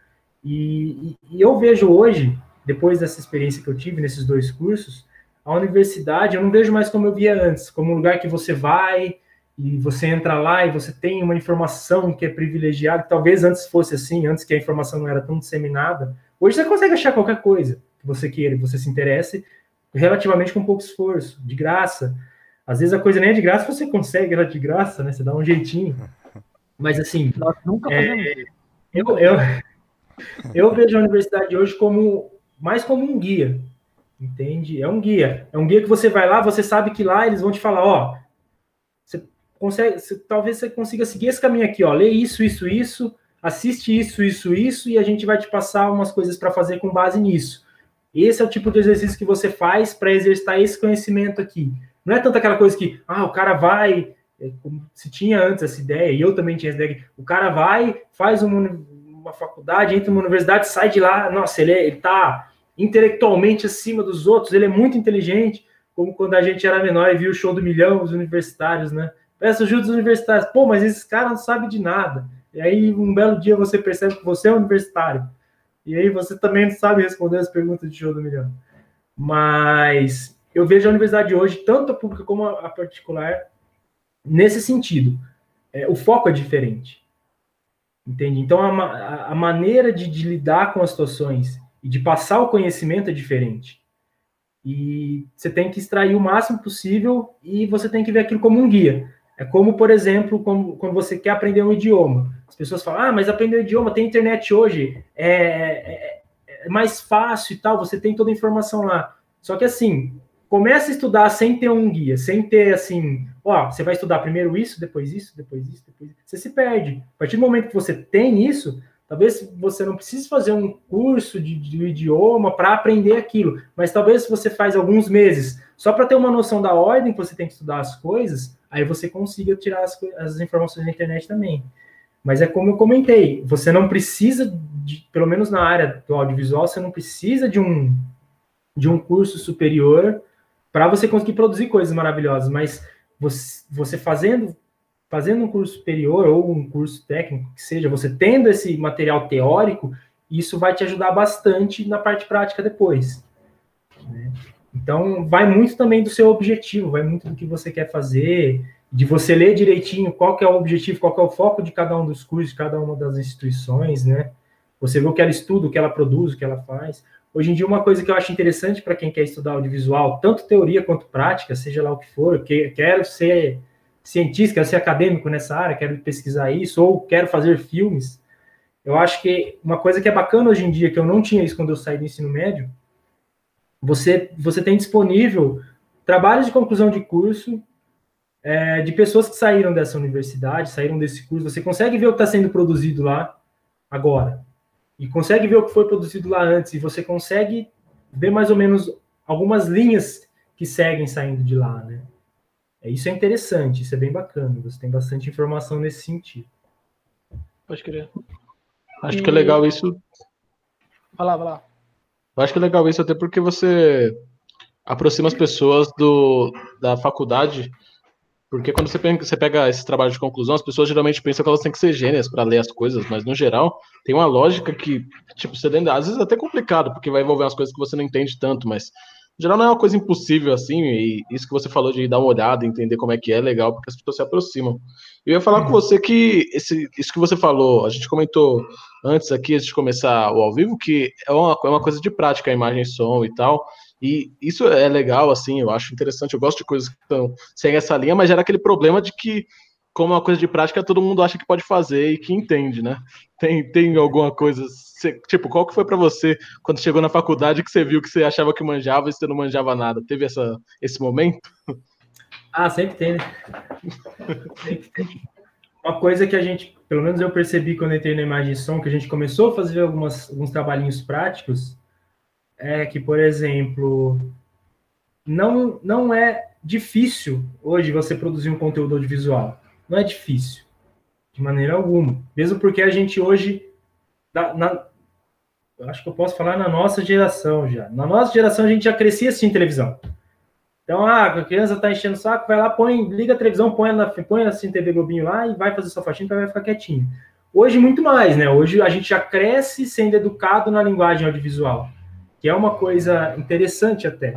E, e, e eu vejo hoje, depois dessa experiência que eu tive nesses dois cursos, a universidade eu não vejo mais como eu via antes, como um lugar que você vai e você entra lá e você tem uma informação que é privilegiada. Talvez antes fosse assim, antes que a informação não era tão disseminada. Hoje você consegue achar qualquer coisa que você queira, que você se interesse, relativamente com pouco esforço, de graça. Às vezes a coisa nem é de graça, você consegue ela de graça, né? Você dá um jeitinho. Mas assim, Nós nunca é, eu, eu, eu vejo a universidade hoje como mais como um guia, entende? É um guia, é um guia que você vai lá, você sabe que lá eles vão te falar, ó, você consegue, você, talvez você consiga seguir esse caminho aqui, ó, lê isso, isso, isso, assiste isso, isso, isso, e a gente vai te passar umas coisas para fazer com base nisso. Esse é o tipo de exercício que você faz para exercitar esse conhecimento aqui. Não é tanto aquela coisa que, ah, o cara vai, é, se tinha antes essa ideia, e eu também tinha essa ideia, o cara vai, faz uma, uma faculdade, entra numa universidade, sai de lá, nossa, ele, é, ele tá intelectualmente acima dos outros, ele é muito inteligente, como quando a gente era menor e viu o show do milhão, os universitários, né? Peça ajuda dos universitários, pô, mas esses caras não sabem de nada. E aí, um belo dia, você percebe que você é universitário. E aí você também não sabe responder as perguntas de show do milhão. Mas eu vejo a universidade hoje, tanto a pública como a particular, nesse sentido. É, o foco é diferente. Entende? Então a, a, a maneira de, de, lidar com as situações e de passar o conhecimento é diferente. E você tem que extrair o máximo possível e você tem que ver aquilo como um guia. É como, por exemplo, como, quando você quer aprender um idioma. As pessoas falam, ah, mas aprender um idioma, tem internet hoje, é, é, é, mais fácil e tal, você tem toda a informação lá. Só que assim, começa a estudar sem ter um guia, sem ter assim, ó, você vai estudar primeiro isso, depois isso, depois isso, depois isso. Você se perde. A partir do momento que você tem isso, talvez você não precise fazer um curso de, de idioma para aprender aquilo, mas talvez você faz alguns meses só para ter uma noção da ordem que você tem que estudar as coisas, aí você consiga tirar as, as informações da internet também. Mas é como eu comentei, você não precisa, de, pelo menos na área do audiovisual, você não precisa de um, de um curso superior para você conseguir produzir coisas maravilhosas, mas você, você fazendo fazendo um curso superior ou um curso técnico que seja, você tendo esse material teórico, isso vai te ajudar bastante na parte prática depois. Né? Então, vai muito também do seu objetivo, vai muito do que você quer fazer, de você ler direitinho qual é o objetivo, qual é o foco de cada um dos cursos, de cada uma das instituições, né? Você vê o que ela estuda, o que ela produz, o que ela faz. Hoje em dia, uma coisa que eu acho interessante para quem quer estudar audiovisual, tanto teoria quanto prática, seja lá o que for, que quero ser cientista, quero ser acadêmico nessa área, quero pesquisar isso, ou quero fazer filmes. Eu acho que uma coisa que é bacana hoje em dia, que eu não tinha isso quando eu saí do ensino médio, você, você tem disponível trabalhos de conclusão de curso é, de pessoas que saíram dessa universidade, saíram desse curso. Você consegue ver o que está sendo produzido lá agora. E consegue ver o que foi produzido lá antes. E você consegue ver mais ou menos algumas linhas que seguem saindo de lá, né? É, isso é interessante, isso é bem bacana. Você tem bastante informação nesse sentido. Pode crer. Acho e... que é legal isso. Vai lá, vai lá. Eu acho que é legal isso até porque você aproxima as pessoas do, da faculdade, porque quando você pega, você pega esse trabalho de conclusão, as pessoas geralmente pensam que elas têm que ser gênias para ler as coisas, mas no geral tem uma lógica que, tipo, você às vezes é até complicado, porque vai envolver umas coisas que você não entende tanto, mas geral não é uma coisa impossível assim, e isso que você falou de dar uma olhada, entender como é que é, é legal, porque as pessoas se aproximam. Eu ia falar uhum. com você que esse, isso que você falou, a gente comentou antes aqui, antes de começar o ao vivo, que é uma, é uma coisa de prática, a imagem e som e tal. E isso é legal, assim, eu acho interessante. Eu gosto de coisas que estão sem essa linha, mas gera aquele problema de que, como uma coisa de prática, todo mundo acha que pode fazer e que entende, né? Tem, tem alguma coisa. Tipo, qual que foi para você quando chegou na faculdade que você viu que você achava que manjava e você não manjava nada? Teve essa, esse momento? Ah, sempre tem, né? uma coisa que a gente, pelo menos eu percebi quando entrei na imagem e som, que a gente começou a fazer algumas, alguns trabalhinhos práticos, é que, por exemplo, não, não é difícil hoje você produzir um conteúdo audiovisual. Não é difícil, de maneira alguma. Mesmo porque a gente hoje, na, na, eu acho que eu posso falar na nossa geração já. Na nossa geração a gente já crescia assistindo televisão. Então, ah, a criança está enchendo o saco, vai lá, põe, liga a televisão, põe, na, põe assim TV Globinho lá e vai fazer sua faxina, vai ficar quietinho. Hoje, muito mais, né? Hoje a gente já cresce sendo educado na linguagem audiovisual, que é uma coisa interessante até.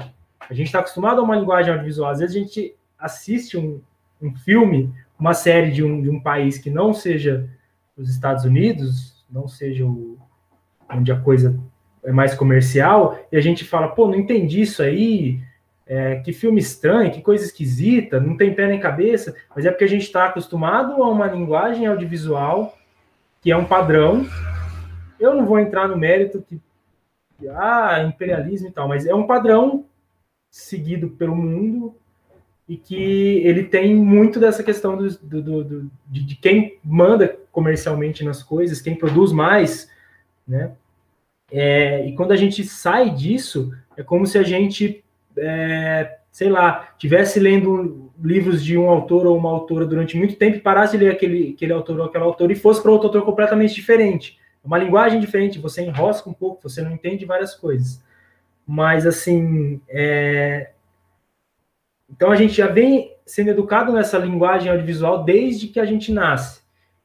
A gente está acostumado a uma linguagem audiovisual. Às vezes a gente assiste um, um filme, uma série de um, de um país que não seja os Estados Unidos, não seja o, onde a coisa é mais comercial, e a gente fala, pô, não entendi isso aí, é, que filme estranho, que coisa esquisita, não tem pé nem cabeça, mas é porque a gente está acostumado a uma linguagem audiovisual que é um padrão. Eu não vou entrar no mérito que, ah, imperialismo e tal, mas é um padrão seguido pelo mundo e que ele tem muito dessa questão do, do, do de, de, quem manda comercialmente nas coisas, quem produz mais, né? É, e quando a gente sai disso, é como se a gente é, sei lá, tivesse lendo livros de um autor ou uma autora durante muito tempo e parasse de ler aquele, aquele autor ou aquela autora e fosse para outro autor completamente diferente. Uma linguagem diferente, você enrosca um pouco, você não entende várias coisas. Mas, assim, é... então a gente já vem sendo educado nessa linguagem audiovisual desde que a gente nasce.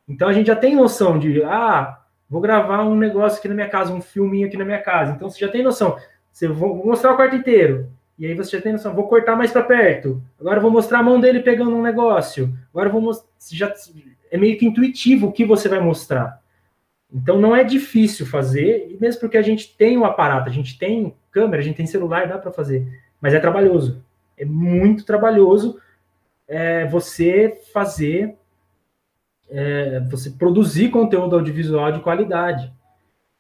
Então a gente já tem noção de, ah, vou gravar um negócio aqui na minha casa, um filminho aqui na minha casa. Então você já tem noção. Você vou mostrar o quarto inteiro. E aí você já tem noção, vou cortar mais para perto. Agora vou mostrar a mão dele pegando um negócio. Agora vou mostrar. Já, é meio que intuitivo o que você vai mostrar. Então não é difícil fazer, mesmo porque a gente tem o um aparato, a gente tem câmera, a gente tem celular, dá para fazer. Mas é trabalhoso. É muito trabalhoso é, você fazer, é, você produzir conteúdo audiovisual de qualidade.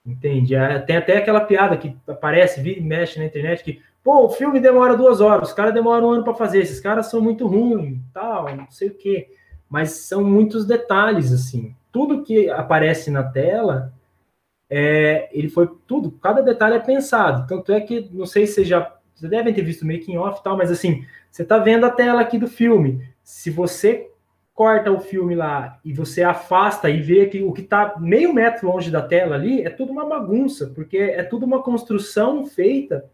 Entende? É, tem até aquela piada que aparece, vira e mexe na internet, que Pô, o filme demora duas horas, os caras demoram um ano para fazer, esses caras são muito ruins, tal, não sei o quê. Mas são muitos detalhes, assim. Tudo que aparece na tela, é, ele foi tudo, cada detalhe é pensado. Tanto é que, não sei se vocês já, vocês devem ter visto making off e tal, mas assim, você tá vendo a tela aqui do filme. Se você corta o filme lá e você afasta e vê que o que está meio metro longe da tela ali é tudo uma bagunça, porque é tudo uma construção feita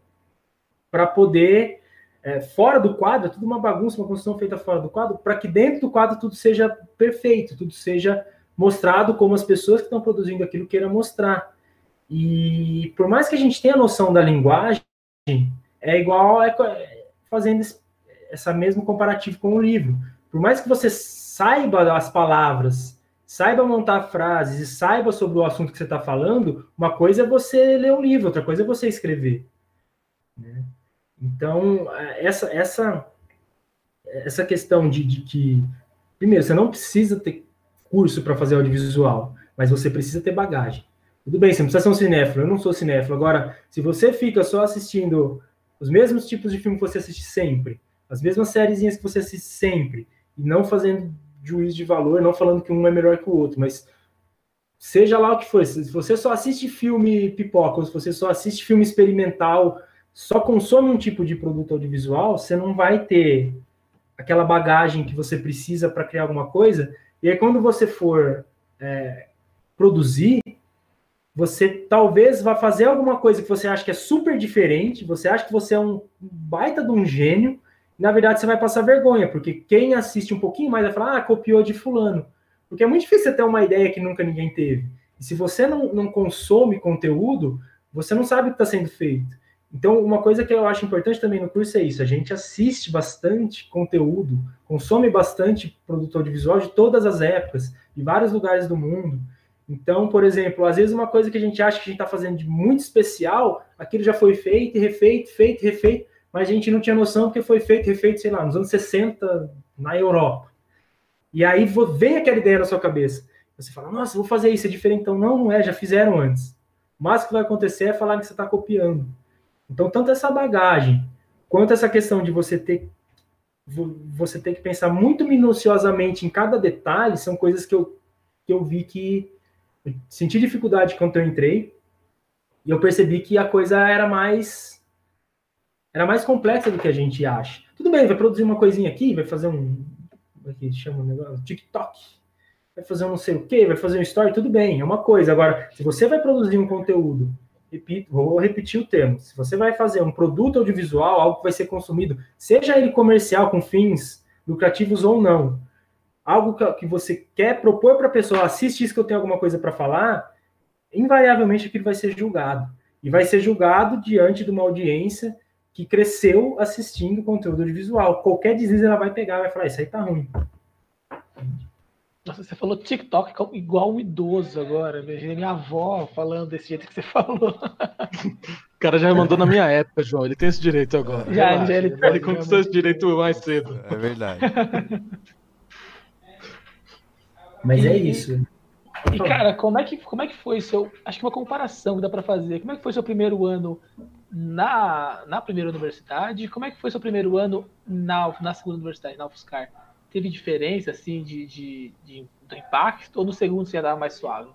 para poder, é, fora do quadro, é tudo uma bagunça, uma construção feita fora do quadro, para que dentro do quadro tudo seja perfeito, tudo seja mostrado como as pessoas que estão produzindo aquilo queiram mostrar. E por mais que a gente tenha noção da linguagem, é igual é, fazendo essa mesmo comparativo com o livro. Por mais que você saiba as palavras, saiba montar frases e saiba sobre o assunto que você está falando, uma coisa é você ler um livro, outra coisa é você escrever. Né? Então, essa, essa, essa questão de, de que, primeiro, você não precisa ter curso para fazer audiovisual, mas você precisa ter bagagem. Tudo bem, você não precisa ser um cinéfilo, eu não sou cinéfilo. Agora, se você fica só assistindo os mesmos tipos de filme que você assiste sempre, as mesmas sériezinhas que você assiste sempre, e não fazendo juízo de valor, não falando que um é melhor que o outro, mas seja lá o que for, se você só assiste filme pipoca, ou se você só assiste filme experimental só consome um tipo de produto audiovisual, você não vai ter aquela bagagem que você precisa para criar alguma coisa. E aí, quando você for é, produzir, você talvez vá fazer alguma coisa que você acha que é super diferente, você acha que você é um baita de um gênio, e na verdade você vai passar vergonha, porque quem assiste um pouquinho mais vai falar, ah, copiou de fulano. Porque é muito difícil você ter uma ideia que nunca ninguém teve. E se você não, não consome conteúdo, você não sabe o que está sendo feito. Então, uma coisa que eu acho importante também no curso é isso: a gente assiste bastante conteúdo, consome bastante produto audiovisual de todas as épocas, de vários lugares do mundo. Então, por exemplo, às vezes uma coisa que a gente acha que a gente está fazendo de muito especial, aquilo já foi feito, refeito, feito, refeito, mas a gente não tinha noção porque foi feito, refeito, sei lá, nos anos 60 na Europa. E aí vem aquela ideia na sua cabeça. Você fala, nossa, vou fazer isso, é diferente. Então, não, não é, já fizeram antes. Mas o que vai acontecer é falar que você está copiando. Então, tanto essa bagagem, quanto essa questão de você ter você tem que pensar muito minuciosamente em cada detalhe, são coisas que eu, que eu vi que senti dificuldade quando eu entrei, e eu percebi que a coisa era mais era mais complexa do que a gente acha. Tudo bem, vai produzir uma coisinha aqui, vai fazer um aqui é chama um negócio, TikTok, vai fazer um não sei o que, vai fazer um story, tudo bem, é uma coisa. Agora, se você vai produzir um conteúdo, repito, vou repetir o termo, se você vai fazer um produto audiovisual, algo que vai ser consumido, seja ele comercial com fins lucrativos ou não, algo que, você quer propor para a pessoa, assiste isso que eu tenho alguma coisa para falar, invariavelmente aquilo vai ser julgado. E vai ser julgado diante de uma audiência que cresceu assistindo conteúdo audiovisual. Qualquer deslize ela vai pegar, vai falar, isso aí tá ruim. Nossa, você falou TikTok igual um idoso agora. Minha avó falando desse jeito que você falou. O cara já mandou na minha época, João. Ele tem esse direito agora. Já, já ele, ele conquistou esse direito mais cedo. É verdade. Mas é isso. E, cara, como é que, como é que foi seu. Acho que uma comparação que dá para fazer. Como é que foi seu primeiro ano na, na primeira universidade? Como é que foi seu primeiro ano na, na segunda universidade, na UFSCar? Teve diferença, assim, de, de, de do impacto? Ou no segundo você já dava mais suave?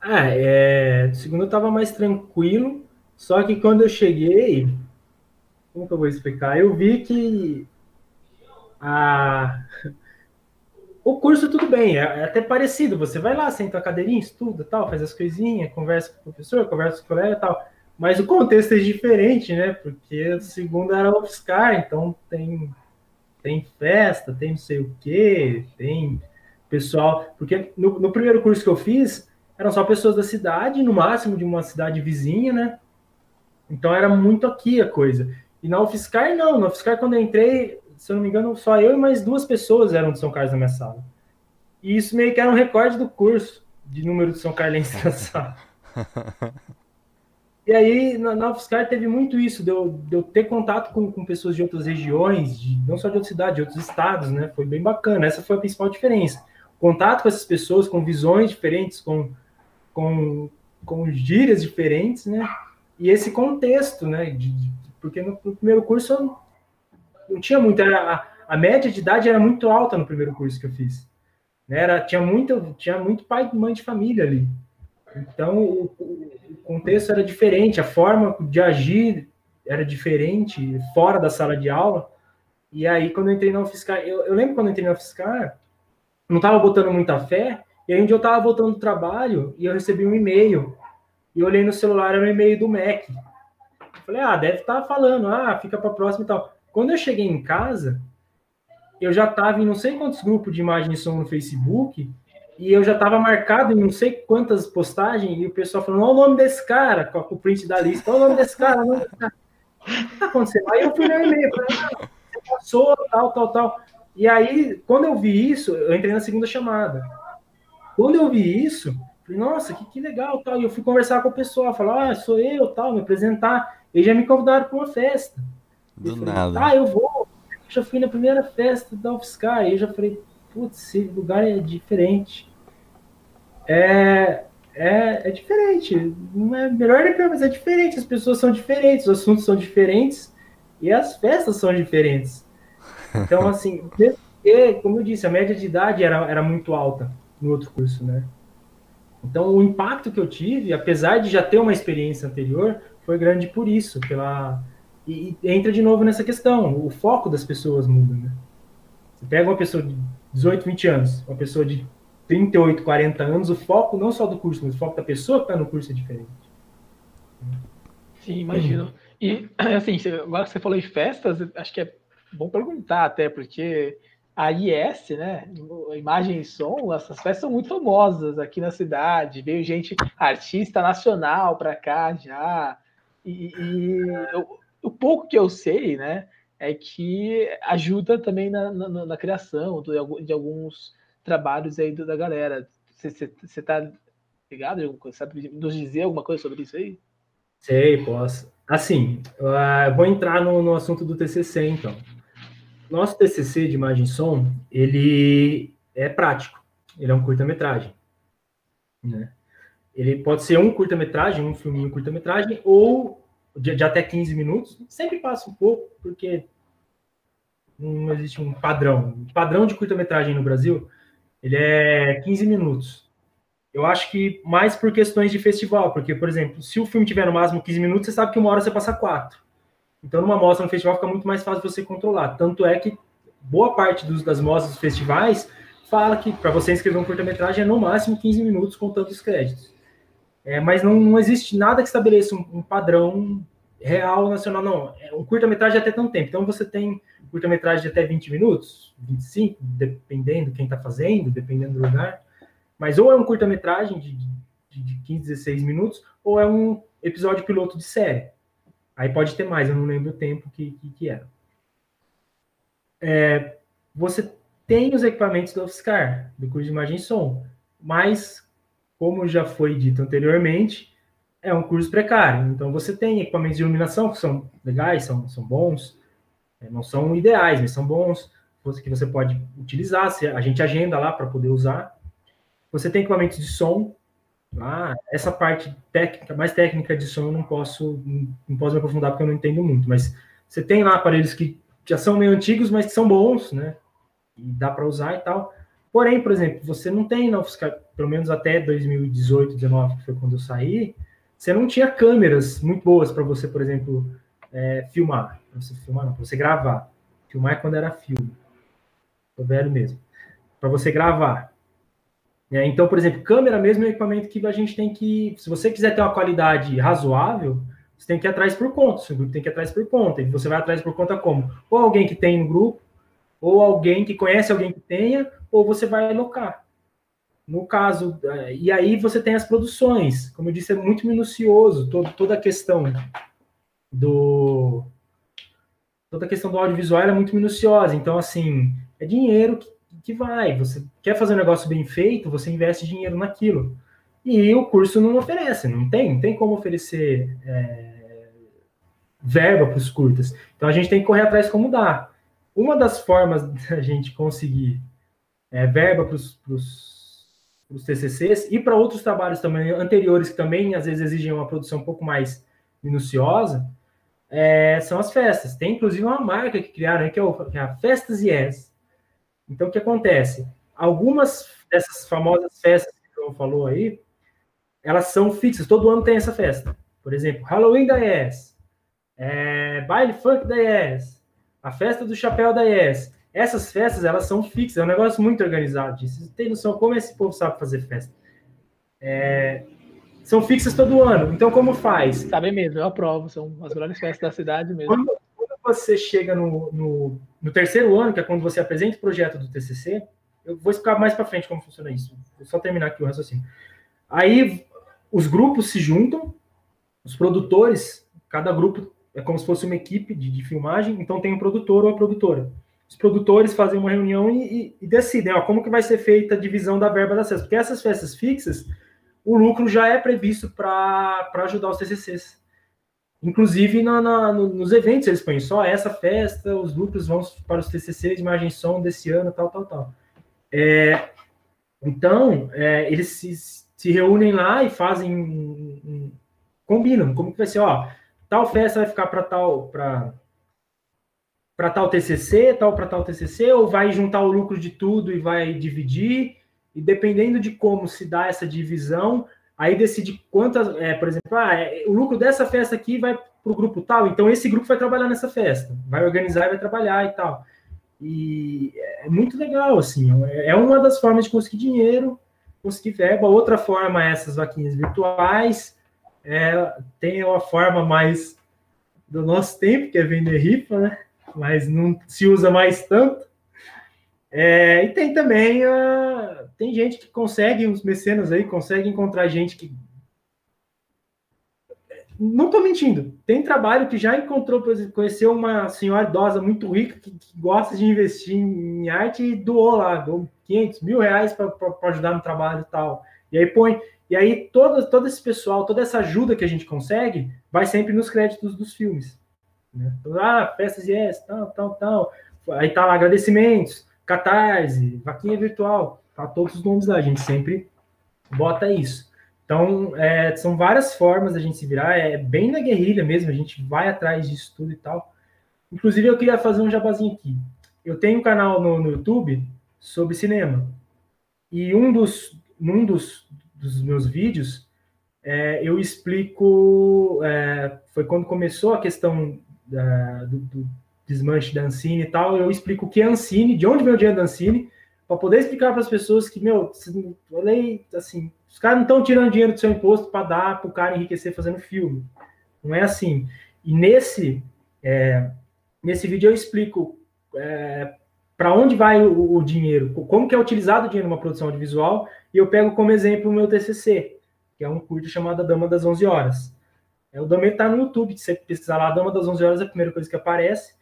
Ah, é, no segundo eu tava mais tranquilo. Só que quando eu cheguei. Como que eu vou explicar? Eu vi que. A o curso, tudo bem, é, é, até parecido. Você vai lá, senta a cadeirinha, estuda, tal, faz as coisinhas, conversa com o professor, conversa com o colega tal. Mas o contexto é diferente, né? Porque o segundo era UFSCar, então tem, tem festa, tem não sei o quê, tem pessoal. Porque no, no primeiro curso que eu fiz, eram só pessoas da cidade, no máximo de uma cidade vizinha, né? Então era muito aqui a coisa. E na UFSCar, não. Na UFSCar, quando eu entrei, se eu não me engano, só eu e mais duas pessoas eram de São Carlos na minha sala. E isso meio que era um recorde do curso de número de São Carlenses na sala. E aí, na, na UFSCar teve muito isso, de eu, de eu ter contato com, com pessoas de outras regiões, de, não só de outras cidades, de outros estados, né? Foi bem bacana. Essa foi a principal diferença. Contato com essas pessoas, com visões diferentes, com, com, com gírias diferentes, né? E esse contexto, né? De, porque no, no, primeiro curso não tinha muito, a, a média de idade era muito alta no primeiro curso que eu fiz. Né? Era, tinha, muito, tinha muito pai e mãe de família ali. Então, o, o, contexto era diferente, a forma de agir era diferente, fora da sala de aula. E aí, quando eu entrei na UFSCar, eu, eu lembro quando eu entrei na UFSCar, não estava botando muita fé, e aí um dia eu estava voltando do trabalho e eu recebi um e-mail. E olhei no celular, era um e-mail do MEC. falei, ah, deve estar tá falando, ah, fica para próxima e tal. Quando eu cheguei em casa, eu já estava em não sei quantos grupos de imagem e som no Facebook, e eu já estava marcado em não sei quantas postagens, e o pessoal falando, olha o nome desse cara, com o print da lista, olha o nome desse cara, o que está acontecendo? Aí eu fui no e-mail, falei, ah, passou, tal, tal, tal. E aí, quando eu vi isso, eu entrei na segunda chamada. Quando eu vi isso, falei, nossa, que, que legal, tal. E eu fui conversar com o pessoal, falar, ah, sou eu, tal, me apresentar. Eles já me convidaram para uma festa. Do falei, nada. Ah, eu vou. Eu já fui na primeira festa da UFSCar. Aí eu já falei, putz, esse lugar é diferente. É, é, é diferente. Não é melhor nem pior, mas é diferente. As pessoas são diferentes, os assuntos são diferentes e as festas são diferentes. Então, assim, porque, como eu disse, a média de idade era, era muito alta no outro curso, né? Então, o impacto que eu tive, apesar de já ter uma experiência anterior, foi grande por isso, pela e, e, entra de novo nessa questão, o foco das pessoas muda, né? Você pega uma pessoa de 18, 20 anos, uma pessoa de 38, 40 anos, o foco não só do curso, mas o foco da pessoa que está no curso é diferente. Sim, imagino. E, assim, agora que você falou em festas, acho que é bom perguntar até, porque a IS, né, imagem e som, essas festas são muito famosas aqui na cidade. Veio gente, artista nacional para cá já. E, e eu, o pouco que eu sei, né, é que ajuda também na, na, na criação de, alguns trabalhos aí da galera. Você está ligado? Sabe nos dizer alguma coisa sobre isso aí? Sei, posso. Assim, uh, vou entrar no, no assunto do TCC, então. Nosso TCC de imagem e som, ele é prático. Ele é um curta-metragem. Né? Ele pode ser um curta-metragem, um filminho curta-metragem, ou de, de, até 15 minutos, sempre passa um pouco, porque não existe um padrão. O padrão de curta-metragem no Brasil, ele é 15 minutos. Eu acho que mais por questões de festival, porque, por exemplo, se o filme tiver no máximo 15 minutos, você sabe que uma hora você passa quatro. Então, numa mostra no festival fica muito mais fácil você controlar. Tanto é que boa parte dos, das mostras dos festivais fala que para você escrever um curta-metragem é no máximo 15 minutos contando os créditos. É, mas não, não, existe nada que estabeleça um, um padrão real nacional, não. É, um curta-metragem até tão tempo. Então você tem curta-metragem de até 20 minutos, 25, dependendo quem está fazendo, dependendo do lugar. Mas ou é um curta-metragem de, de, de 15, 16 minutos, ou é um episódio piloto de série. Aí pode ter mais, eu não lembro o tempo que, que, que era. É, você tem os equipamentos do Offscar, do curso de imagem e som, mas, como já foi dito anteriormente, é um curso precário. Então, você tem equipamentos de iluminação que são legais, são, são bons, é, não são ideais, mas são bons, que você pode utilizar, a gente agenda lá para poder usar. Você tem equipamentos de som. Ah, essa parte técnica, mais técnica de som, eu não posso, não posso me aprofundar porque eu não entendo muito, mas você tem lá aparelhos que já são meio antigos, mas que são bons, né? E dá para usar e tal. Porém, por exemplo, você não tem, não, pelo menos até 2018, 2019, que foi quando eu saí, você não tinha câmeras muito boas para você, por exemplo, é, filmar. Você filmar, não, para você gravar. Filmar é quando era filme. Tô velho mesmo. Para você gravar. É, então, por exemplo, câmera mesmo é um equipamento que a gente tem que. Se você quiser ter uma qualidade razoável, você tem que ir atrás por conta. Seu grupo tem que ir atrás por conta. E você vai atrás por conta como? Ou alguém que tem no grupo, ou alguém que conhece alguém que tenha, ou você vai alocar. No caso, é, e aí você tem as produções. Como eu disse, é muito minucioso todo, toda a questão do. Toda a questão do audiovisual é muito minuciosa. Então, assim, é dinheiro que que vai. Você quer fazer um negócio bem feito, você investe dinheiro naquilo. E o curso não oferece, não tem, não tem como oferecer é, verba para os curtas. Então a gente tem que correr atrás como dá. Uma das formas da gente conseguir é, verba para os TCCs e para outros trabalhos também anteriores que também às vezes exigem uma produção um pouco mais minuciosa é, são as festas. Tem inclusive uma marca que criaram que é, o, que é a Festas Yes. Então, o que acontece? Algumas dessas famosas festas que o falou aí, elas são fixas, todo ano tem essa festa. Por exemplo, Halloween da Yes, é, baile funk da Yes, a festa do chapéu da Yes. Essas festas, elas são fixas, é um negócio muito organizado. Vocês têm noção como esse povo sabe fazer festa. É, são fixas todo ano. Então, como faz? Sabe mesmo, eu aprovo. São as melhores festas da cidade mesmo. Quando, você chega no, no, no, terceiro ano, que é quando você apresenta o projeto do TCC, eu vou explicar mais para frente como funciona isso. Vou só terminar aqui o raciocínio. Aí os grupos se juntam, os produtores, cada grupo é como se fosse uma equipe de, de filmagem, então tem um produtor ou a produtora. Os produtores fazem uma reunião e, e, e decidem ó, como que vai ser feita a divisão da verba da acesso, porque essas festas fixas, o lucro já é previsto para ajudar os TCCs. Inclusive, na, na, nos eventos eles põem só essa festa, os lucros vão para os TCC de imagem e som desse ano, tal, tal, tal. É, então, é, eles se, se, reúnem lá e fazem, combinam, como que vai ser, ó, tal festa vai ficar para tal, para para tal TCC, tal para tal TCC, ou vai juntar o lucro de tudo e vai dividir, e dependendo de como se dá essa divisão, aí decide quantas, é, por exemplo, ah, é, o lucro dessa festa aqui vai para o grupo tal, então esse grupo vai trabalhar nessa festa, vai organizar e vai trabalhar e tal. E é muito legal, assim, é, é uma das formas de conseguir dinheiro, conseguir verba. Outra forma é essas vaquinhas virtuais, é, tem uma forma mais do nosso tempo, que é vender rifa, né? Mas não se usa mais tanto. É, e tem também a, tem gente que consegue, os mecenas aí, consegue encontrar gente que. Não estou mentindo. Tem trabalho que já encontrou, conheceu uma senhora idosa muito rica que, que gosta de investir em arte e doou lá, doou 500 mil reais para ajudar no trabalho e tal. E aí põe. E aí todo, todo esse pessoal, toda essa ajuda que a gente consegue, vai sempre nos créditos dos filmes. Né? Então, ah, peças yes, tal, tal, tal. Aí tá lá agradecimentos, catarse, vaquinha virtual. Tá todos os nomes lá, a gente sempre bota isso. Então, é, são várias formas da gente se virar, é bem na guerrilha mesmo, a gente vai atrás disso tudo e tal. Inclusive, eu queria fazer um jabazinho aqui. eu tenho um canal no, no YouTube sobre cinema. E um dos, num dos, dos meus vídeos, é, eu explico. É, foi quando começou a questão da, do, do, desmanche da Ancine e tal, eu explico o que é Ancine, de onde vem o dinheiro da Ancine, para poder explicar para as pessoas que, meu, eu assim, os caras não estão tirando dinheiro do seu imposto para dar para o cara enriquecer fazendo filme. Não é assim. E nesse, é, nesse vídeo eu explico é, para onde vai o, o, dinheiro, como que é utilizado o dinheiro numa produção audiovisual, e eu pego como exemplo o meu TCC, que é um curso chamado A Dama das 11 Horas. É, o Dama está no YouTube, se você pesquisar lá, A Dama das 11 Horas é a primeira coisa que aparece,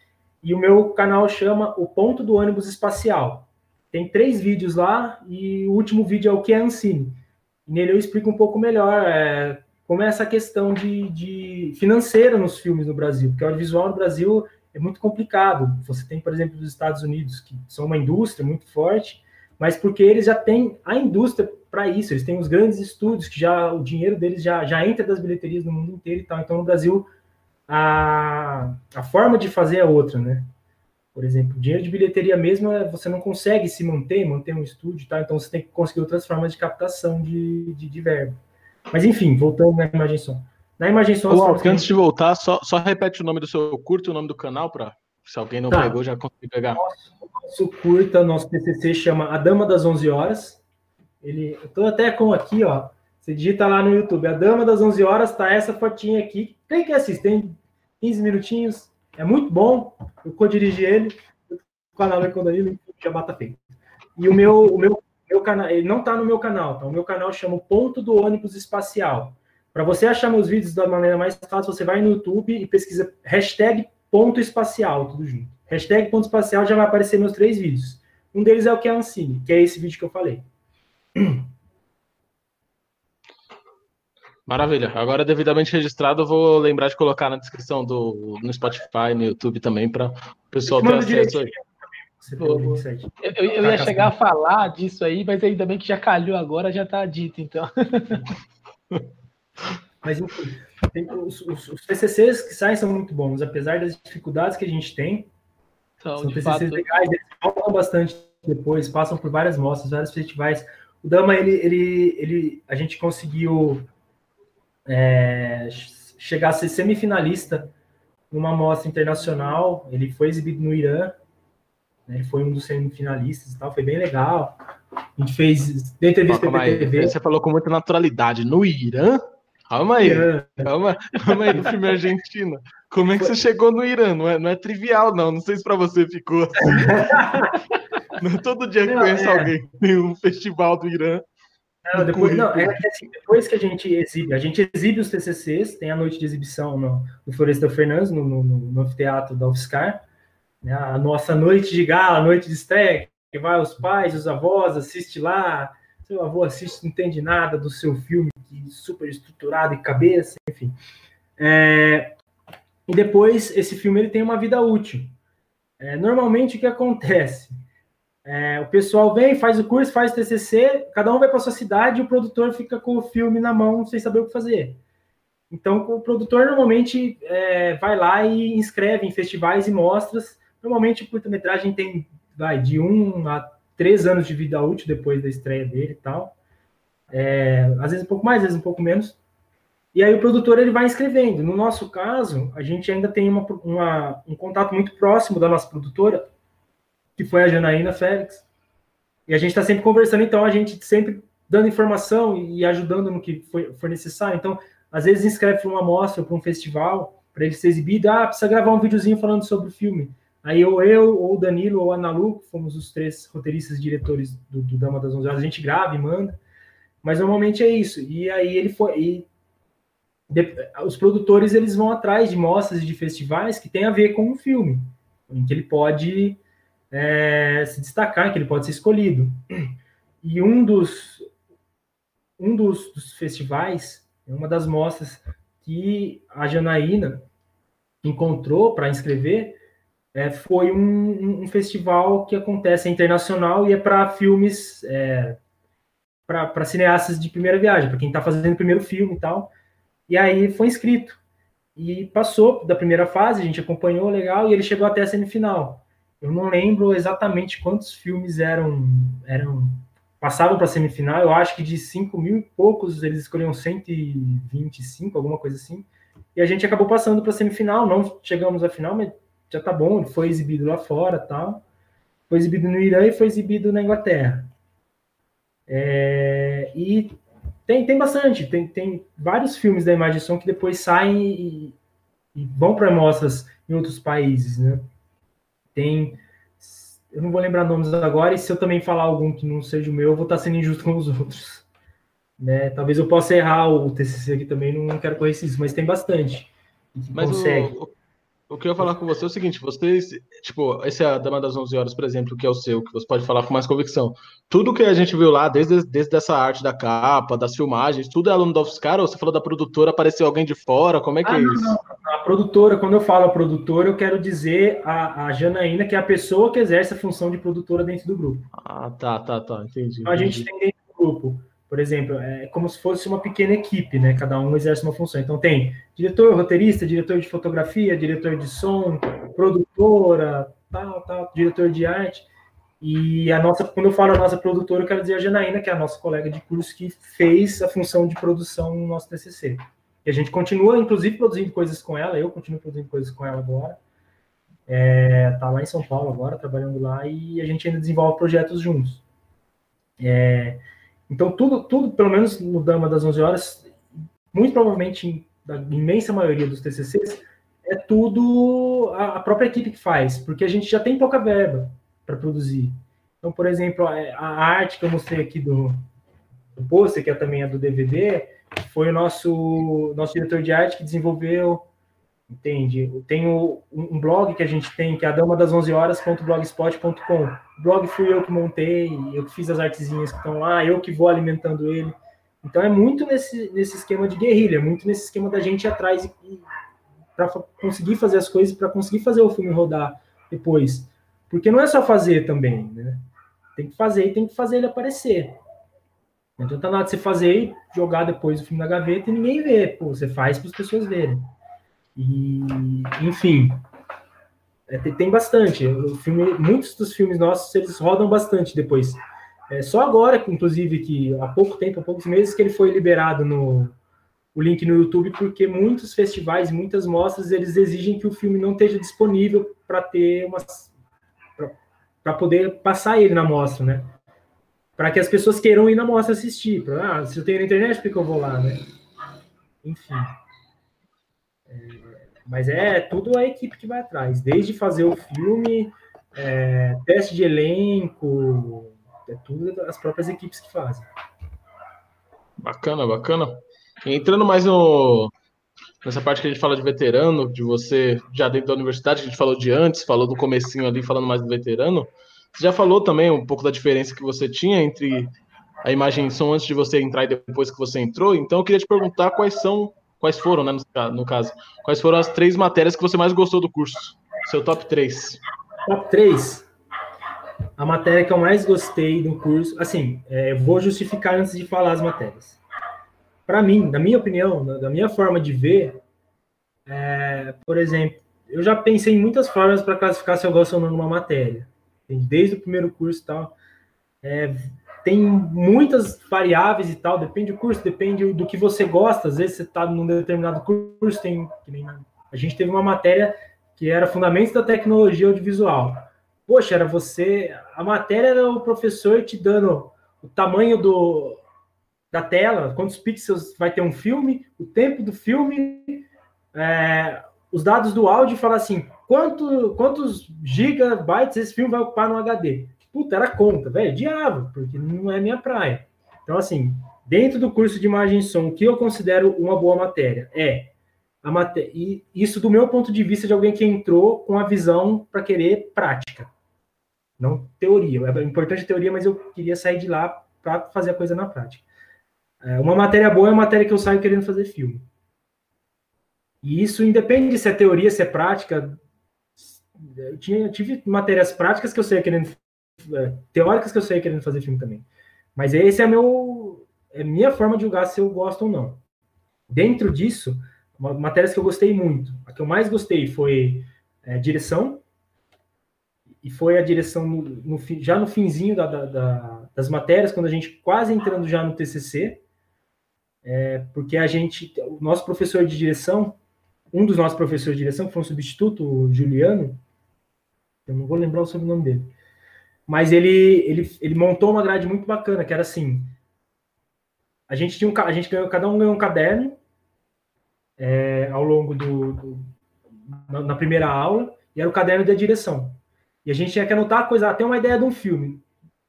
e o meu canal chama O Ponto do Ônibus Espacial. Tem três vídeos lá, e o último vídeo é o que é Ancine. Nele eu explico um pouco melhor é, como é essa questão de, de financeira nos filmes no Brasil, porque o audiovisual no Brasil é muito complicado. Você tem, por exemplo, os Estados Unidos, que são uma indústria muito forte, mas porque eles já têm a indústria para isso, eles têm os grandes estúdios, que já o dinheiro deles já, já entra das bilheterias no mundo inteiro e tal. Então, no Brasil, a, a forma de fazer é outra, né? Por exemplo, dinheiro de bilheteria mesmo, é, você não consegue se manter, manter um estúdio, tá? Então você tem que conseguir outras formas de captação de, de, de verbo. Mas enfim, voltando na imagem som. Na imagem. Ô, antes de voltar, só, só repete o nome do seu curto e o nome do canal para se alguém não tá. pegou já conseguir pegar. Nosso, nosso curta, nosso TCC chama A Dama das 11 Horas. Ele, eu tô até com aqui, ó. Você digita lá no YouTube, A Dama das 11 Horas, tá essa fotinha aqui. Quem que assiste? Tem 15 minutinhos. É muito bom. Eu co-dirigi ele. O canal é quando ele já bata feito. E o meu, o meu, meu canal, ele não está no meu canal, tá? O meu canal chama Ponto do Ônibus Espacial. Para você achar meus vídeos da maneira mais fácil, você vai no YouTube e pesquisa hashtag ponto espacial, tudo junto. Hashtag ponto espacial já vai aparecer meus três vídeos. Um deles é o que é Ancine, que é esse vídeo que eu falei. Maravilha. Agora, devidamente registrado, eu vou lembrar de colocar na descrição do no Spotify, no YouTube também, para o pessoal ter acesso aí. Eu, eu, eu, ia chegar a falar disso aí, mas ainda bem que já calhou agora, já está dito, então. Mas enfim, os, os, os, TCCs que saem são muito bons, apesar das dificuldades que a gente tem. Então, são TCCs fato... legais, eles falam bastante depois, passam por várias mostras, vários festivais. O Dama, ele, ele, ele, a gente conseguiu é, chegar a ser semifinalista numa mostra internacional. Ele foi exibido no Irã, né, ele foi um dos semifinalistas e tal, foi bem legal. A gente fez deu entrevista para TV. Você falou com muita naturalidade. No Irã? Calma aí, calma, calma aí, do filme argentino. Como é que você chegou no Irã? Não é, não é trivial, não. Não sei se para você ficou assim. não, é todo dia que conheço é. alguém tem um festival do Irã. Não, depois, não, é que assim, depois que a gente exibe, a gente exibe os TCCs, tem a noite de exibição no, no Floresta Fernandes, no, no, no anfiteatro da UFSCar, né, a nossa noite de gala, a noite de estreia, que vai os pais, os avós, assiste lá, seu avô assiste, não entende nada do seu filme, super estruturado e cabeça, enfim. É, e depois, esse filme ele tem uma vida útil. É, normalmente, o que acontece? É, o pessoal vem, faz o curso, faz o TCC, cada um vai para sua cidade e o produtor fica com o filme na mão sem saber o que fazer. Então, o produtor normalmente é, vai lá e inscreve em festivais e mostras. Normalmente, o curta-metragem tem vai, de um a três anos de vida útil depois da estreia dele e tal. É, às vezes um pouco mais, às vezes um pouco menos. E aí o produtor ele vai inscrevendo. No nosso caso, a gente ainda tem uma, uma, um contato muito próximo da nossa produtora, que foi a Janaína Félix. E a gente está sempre conversando, então a gente sempre dando informação e ajudando no que foi, for necessário. Então, às vezes inscreve para uma mostra, para um festival, para ele ser exibido. Ah, precisa gravar um videozinho falando sobre o filme. Aí ou eu, ou o Danilo, ou a Nalu, que fomos os três roteiristas diretores do, do Dama das Onze Horas, a gente grava e manda. Mas normalmente é isso. E aí ele foi. E de, os produtores eles vão atrás de mostras e de festivais que tem a ver com o filme, em que ele pode é, se destacar, que ele pode ser escolhido. E um dos, um dos, dos festivais, uma das mostras que a Janaína encontrou para inscrever, é, foi um, um, festival que acontece é internacional e é para filmes, é, para cineastas de primeira viagem, para quem está fazendo o primeiro filme e tal. E aí foi inscrito. E passou da primeira fase, a gente acompanhou legal, e ele chegou até a semifinal. eu não lembro exatamente quantos filmes eram, eram passavam para a semifinal. Eu acho que de 5 mil e poucos eles escolheram 125, alguma coisa assim. E a gente acabou passando para a semifinal. Não chegamos à final, mas já tá bom. Ele foi exibido lá fora, tal. Foi exibido no Irã e foi exibido na Inglaterra. É, e tem, tem bastante, tem, tem vários filmes da Imagem Som que depois saem e, e vão para mostras em outros países, né? Tem, eu não vou lembrar nomes agora, e se eu também falar algum que não seja o meu, eu vou estar sendo injusto com os outros. Né? Talvez eu possa errar o TCC aqui também, não quero correr isso, mas tem bastante. Mas consegue. O, o que eu ia falar com você é o seguinte: vocês, tipo, esse é a Dama das 11 Horas, por exemplo, que é o seu, que você pode falar com mais convicção. Tudo que a gente viu lá, desde, desde essa arte da capa, das filmagens, tudo é aluno da UFSCar, ou você falou da produtora, apareceu alguém de fora? Como é que é ah, é isso? Não, não. A produtora, quando eu falo a produtora, eu quero dizer a, a Janaína, que é a pessoa que exerce a função de produtora dentro do grupo. Ah, tá, tá, tá, entendi. Então, a gente tem dentro do grupo por exemplo, é como se fosse uma pequena equipe, né? Cada um exerce uma função. Então tem diretor, roteirista, diretor de fotografia, diretor de som, produtora, tal, tal, diretor de arte. E a nossa, quando eu falo a nossa produtora, eu quero dizer a Janaína, que é a nossa colega de curso que fez a função de produção no nosso TCC. E a gente continua, inclusive, produzindo coisas com ela. Eu continuo produzindo coisas com ela agora. É, tá lá em São Paulo agora, trabalhando lá, e a gente ainda desenvolve projetos juntos. É, então, tudo, tudo, pelo menos no Dama das 11 Horas, muito provavelmente, da imensa maioria dos TCCs, é tudo a, a própria equipe que faz, porque a gente já tem pouca verba para produzir. Então, por exemplo, a, a, arte que eu mostrei aqui do, do pôster, que é também a do DVD, foi o nosso, nosso diretor de arte que desenvolveu Entende? Tem um blog que a gente tem, que é a dama das 11 horas.blogspot.com. O blog fui eu que montei, eu que fiz as artezinhas que estão lá, eu que vou alimentando ele. Então é muito nesse, nesse esquema de guerrilha, muito nesse esquema da gente ir atrás para conseguir fazer as coisas, para conseguir fazer o filme rodar depois. Porque não é só fazer também, né? Tem que fazer e tem que fazer ele aparecer. Não adianta nada você fazer e jogar depois o filme na gaveta e ninguém vê. Pô, você faz para as pessoas verem. E, enfim, é, tem bastante. O filme, muitos dos filmes nossos eles rodam bastante depois. É só agora, inclusive, que há pouco tempo, há poucos meses, que ele foi liberado no o link no YouTube, porque muitos festivais, muitas mostras, eles exigem que o filme não esteja disponível para ter uma para poder passar ele na mostra, né? Para que as pessoas queiram ir na mostra assistir. Pra, ah, se eu tenho na internet, por que eu vou lá, né? Enfim. Mas é tudo a equipe que vai atrás, desde fazer o filme, é, teste de elenco, é tudo as próprias equipes que fazem. Bacana, bacana. Entrando mais no, nessa parte que a gente fala de veterano, de você já dentro da universidade, a gente falou de antes, falou do comecinho ali, falando mais do veterano. Você já falou também um pouco da diferença que você tinha entre a imagem som antes de você entrar e depois que você entrou. Então eu queria te perguntar quais são Quais foram, né, no, caso? Quais foram as três matérias que você mais gostou do curso? Seu top 3. Top 3. A matéria que eu mais gostei do curso, assim, é, vou justificar antes de falar as matérias. Para mim, na minha opinião, da minha forma de ver, é, por exemplo, eu já pensei em muitas formas para classificar se eu gosto ou não de uma matéria. Desde o primeiro curso e tal. É, tem muitas variáveis e tal, depende do curso, depende do que você gosta. Às vezes você está num determinado curso, tem. A gente teve uma matéria que era Fundamentos da Tecnologia Audiovisual. Poxa, era você. A matéria era o professor te dando o tamanho do, da tela, quantos pixels vai ter um filme, o tempo do filme, é, os dados do áudio e falar assim: quanto, quantos gigabytes esse filme vai ocupar no HD? Puta, era conta, velho, diabo, porque não é minha praia. Então, assim, dentro do curso de imagem e som, o que eu considero uma boa matéria é a matéria, e isso do meu ponto de vista de alguém que entrou com a visão para querer prática, não teoria. É importante a teoria, mas eu queria sair de lá para fazer a coisa na prática. É, uma matéria boa é uma matéria que eu saio querendo fazer filme. E isso independe se é teoria, se é prática. Eu, tinha, eu tive matérias práticas que eu saía querendo teóricas que eu sei querendo fazer filme também. Mas esse é meu é minha forma de julgar se eu gosto ou não. Dentro disso, matérias que eu gostei muito. A que eu mais gostei foi é, direção e foi a direção no, no, já no finzinho da, da, da, das matérias, quando a gente quase entrando já no TCC, é, porque a gente, o nosso professor de direção, um dos nossos professores de direção, que foi um substituto, o Juliano, eu não vou lembrar o sobrenome dele, mas ele, ele, ele montou uma grade muito bacana, que era assim, a gente tinha um, a gente ganhou, cada um ganhou um caderno é, ao longo do, do na, na, primeira aula, e era o caderno da direção. E a gente tinha que anotar coisa, até uma ideia de um filme.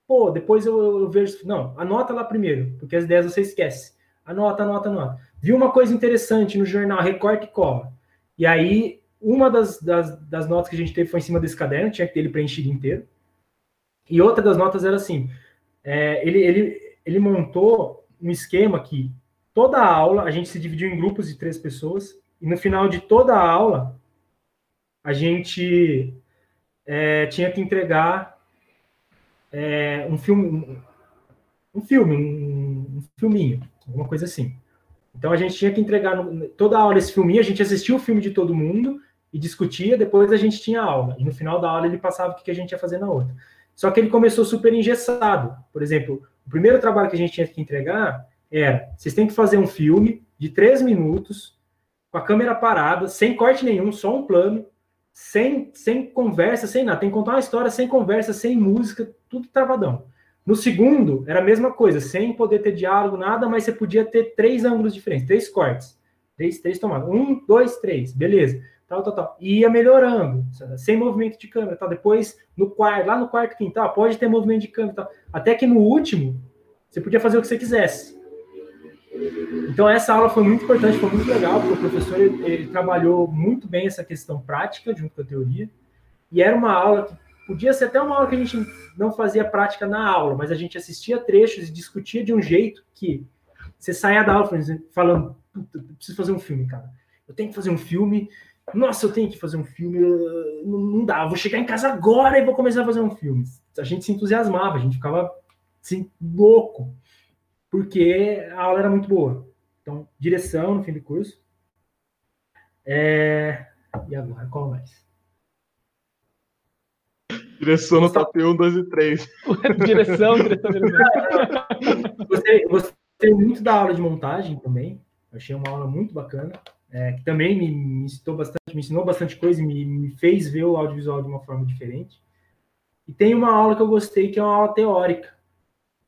Pô, depois eu, eu, vejo. Não, anota lá primeiro, porque as ideias você esquece. Anota, anota, anota. Viu uma coisa interessante no jornal, recorte e cola. E aí, uma das, das, das notas que a gente teve foi em cima desse caderno, tinha que ter ele preenchido inteiro. E outra das notas era assim: é, ele, ele, ele montou um esquema que toda a aula a gente se dividiu em grupos de três pessoas, e no final de toda a aula a gente é, tinha que entregar é, um filme, um, filme, um, um, filminho, alguma coisa assim. Então a gente tinha que entregar no, toda a aula esse filminho, a gente assistia o filme de todo mundo e discutia, depois a gente tinha aula. E no final da aula ele passava o que a gente ia fazer na outra. Só que ele começou super engessado. Por exemplo, o primeiro trabalho que a gente tinha que entregar era: vocês têm que fazer um filme de três minutos, com a câmera parada, sem corte nenhum, só um plano, sem, sem conversa, sem nada. Tem que contar uma história sem conversa, sem música, tudo travadão. No segundo, era a mesma coisa, sem poder ter diálogo, nada, mas você podia ter três ângulos diferentes, três cortes. Três, três tomadas. Um, dois, três. Beleza tal, tal, tal. E ia melhorando, sem movimento de câmera, tal. Depois, no quarto, lá no quarto quintal, pode ter movimento de câmera, tal. Até que no último, você podia fazer o que você quisesse. Então, essa aula foi muito importante, foi muito legal, porque o professor ele, ele trabalhou muito bem essa questão prática junto com a teoria. E era uma aula que podia ser até uma aula que a gente não fazia prática na aula, mas a gente assistia trechos e discutia de um jeito que você saia da aula falando, preciso fazer um filme, cara. Eu tenho que fazer um filme nossa, eu tenho que fazer um filme, não dá, vou chegar em casa agora e vou começar a fazer um filme. A gente se entusiasmava, a gente ficava assim, louco, porque a aula era muito boa. Então, direção no fim do curso. É... E agora, qual mais? Direção no top 1, 2 e 3. direção, direção, direção. Gostei, gostei muito da aula de montagem também. Achei uma aula muito bacana é, que também me, me, bastante, me ensinou bastante coisa e me, me, fez ver o audiovisual de uma forma diferente. E tem uma aula que eu gostei, que é uma aula teórica,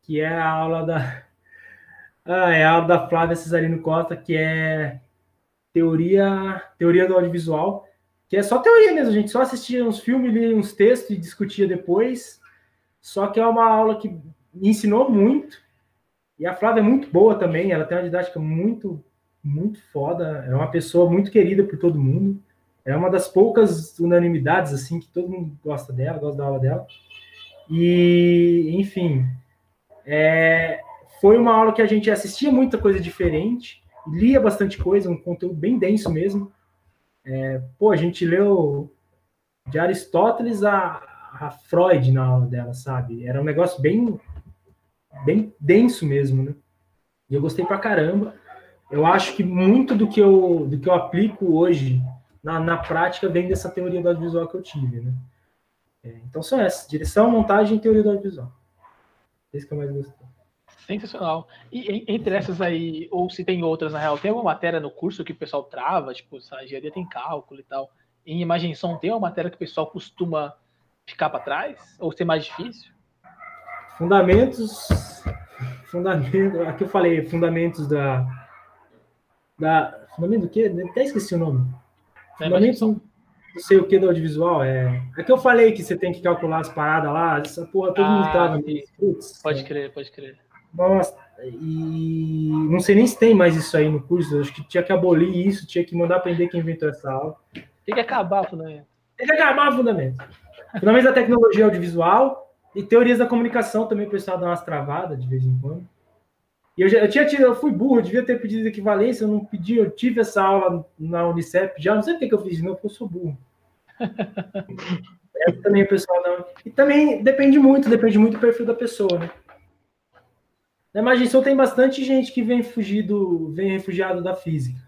que é a aula da ah, é a aula da Flávia Cesarino Costa, que é teoria teoria do audiovisual, que é só teoria mesmo, gente só assistia uns filmes, lia uns textos e discutia depois. Só que é uma aula que me ensinou muito. E a Flávia é muito boa também, ela tem uma didática muito muito foda, é uma pessoa muito querida por todo mundo. É uma das poucas unanimidades, assim, que todo mundo gosta dela, gosta da aula dela. E, enfim, é, foi uma aula que a gente assistia muita coisa diferente, lia bastante coisa, um conteúdo bem denso mesmo. É, pô, a gente leu de Aristóteles a, a Freud na aula dela, sabe? Era um negócio bem, bem denso mesmo, né? E eu gostei pra caramba eu acho que muito do que eu, do que eu aplico hoje na, na prática vem dessa teoria do audiovisual que eu tive, né? É, então são essas, direção, montagem e teoria do audiovisual. Esse que eu mais gostei. Sensacional. E entre essas aí, ou se tem outras na real, tem alguma matéria no curso que o pessoal trava, tipo, a engenharia tem cálculo e tal. Em imagem e som tem uma matéria que o pessoal costuma ficar para trás? Ou ser mais difícil? Fundamentos. Fundamentos. Aqui eu falei fundamentos da, da. Fundamento do quê? Até esqueci o nome. É, fundamento não sei o que do audiovisual. É, é que eu falei que você tem que calcular as paradas lá, essa porra todo ah, mundo tava. Putz, pode é. crer, pode crer. Nossa, e não sei nem se tem mais isso aí no curso. Acho que tinha que abolir isso, tinha que mandar aprender quem inventou essa aula. Tem que acabar o fundamento. Tem que acabar o fundamento. Fundamentos da tecnologia audiovisual e teorias da comunicação também o pessoal dá umas travadas de vez em quando. E eu, já, eu tinha tido, eu fui burro, eu devia ter pedido equivalência, eu não pedi, eu tive essa aula na Unicep já, não sei o que eu fiz novo, porque eu sou burro. é, também o pessoal não. E também depende muito, depende muito do perfil da pessoa, né? Na Imaginção tem bastante gente que vem fugido, vem refugiado da física.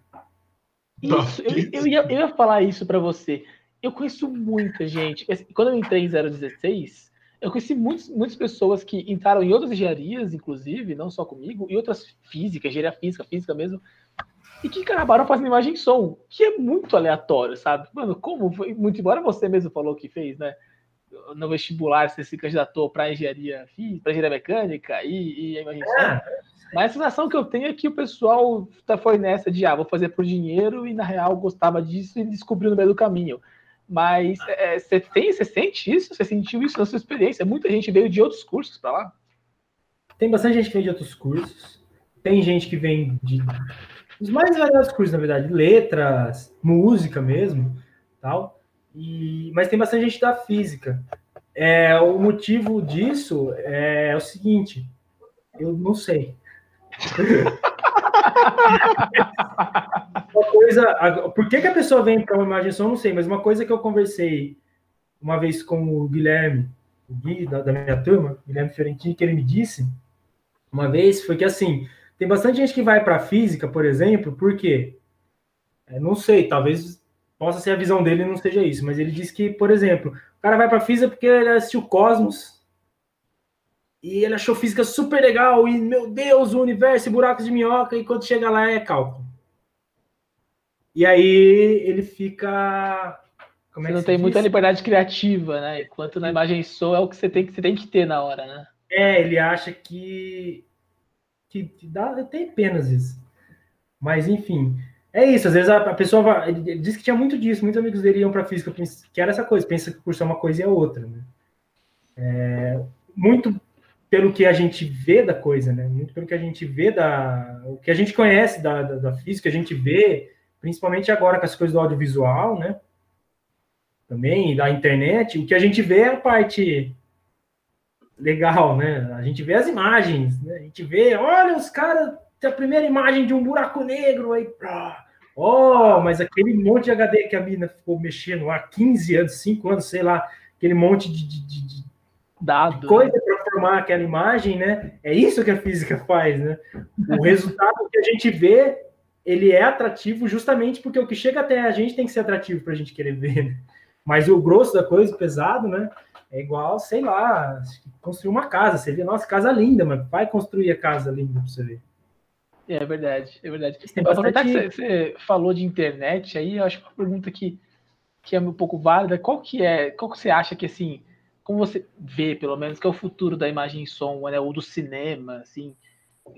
Isso, eu, eu, ia, eu ia falar isso para você. eu conheço muita gente. Quando eu entrei em 016, eu conheci muitos, muitas pessoas que entraram em outras engenharias, inclusive, não só comigo, e outras físicas, engenharia física, física mesmo, e que acabaram fazendo imagem e som, que é muito aleatório, sabe? Mano, como foi? Muito embora você mesmo falou que fez, né? No vestibular, você se candidatou para engenharia física, para engenharia mecânica e, e imagem e som. É. Mas a sensação que eu tenho é que o pessoal tá, foi nessa de, ah, vou fazer por dinheiro, e na real gostava disso e descobriu no meio do caminho. Mas é, você tem, você sente isso? Você sentiu isso na sua experiência? Muita gente veio de outros cursos para lá? Tem bastante gente que vem de outros cursos. Tem gente que vem de os mais variados cursos, na verdade, letras, música mesmo, tal. E mas tem bastante gente da física. É, o motivo disso é o seguinte, eu não sei. uma coisa, por que, que a pessoa vem para uma imagem só, eu não sei, mas uma coisa que eu conversei uma vez com o Guilherme, o Gui da, da minha turma, Guilherme Fiorentini, que ele me disse uma vez foi que assim, tem bastante gente que vai para física, por exemplo, por quê? É, não sei, talvez possa ser a visão dele não seja isso, mas ele disse que, por exemplo, o cara vai para física porque ele assistiu Cosmos e ele achou física super legal e meu Deus, o universo buracos de minhoca e quando chega lá é cálculo. E aí ele fica. Como é você não tem diz? muita liberdade criativa, né? Enquanto na imagem só é o que você tem que, você tem que ter na hora, né? É, ele acha que. que, que dá, tem penas isso. Mas, enfim. É isso, às vezes a, a pessoa vai, ele, ele disse que tinha muito disso, muitos amigos dele iam para física, que era essa coisa, pensa que o curso é uma coisa e é outra, né? É, muito pelo que a gente vê da coisa, né? Muito pelo que a gente vê da, o que a gente conhece da, da, da física, a gente vê principalmente agora com as coisas do audiovisual, né? Também da internet, o que a gente vê é a parte legal, né? A gente vê as imagens, né? A gente vê, olha, os caras tem a primeira imagem de um buraco negro aí, oh, mas aquele monte de HD que a mina ficou mexendo há 15 anos, 5 anos, sei lá, aquele monte de, de, de, de Dado, coisa né? para formar aquela imagem, né? É isso que a física faz, né? O resultado que a gente vê ele é atrativo justamente porque o que chega até a gente tem que ser atrativo para a gente querer ver. Né? Mas o grosso da coisa, o pesado, né? É igual, sei lá, construir uma casa. Você vê, nossa, casa linda, mas vai construir a casa linda para você ver. É verdade, é verdade. Tem bastante... que você, falou de internet, aí eu acho uma pergunta que, que é um pouco válida. Qual que é, qual que você acha que, assim, como você vê, pelo menos, que é o futuro da imagem e som, né, ou do cinema, assim,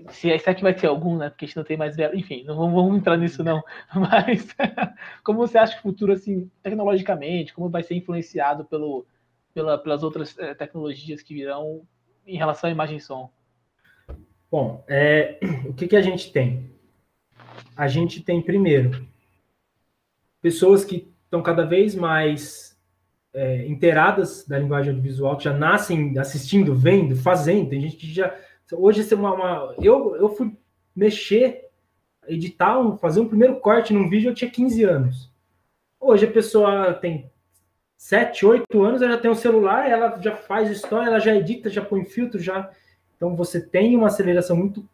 se será que vai ter algum, né? Porque a gente não tem mais Enfim, não vamos, entrar nisso, não. Mas como você acha que o futuro, assim, tecnologicamente, como vai ser influenciado pelo, pela, pelas outras é, tecnologias que virão em relação à imagem e som? Bom, é, o que, que a gente tem? A gente tem, primeiro, pessoas que estão cada vez mais é, inteiradas da linguagem audiovisual, que já nascem assistindo, vendo, fazendo. Tem gente que já Hoje, uma, uma, eu, eu fui mexer, editar, fazer um primeiro corte num vídeo, eu tinha 15 anos. Hoje a pessoa tem 7, 8 anos, ela já tem um celular, ela já faz história, ela já edita, já põe filtro, já. Então você tem uma aceleração muito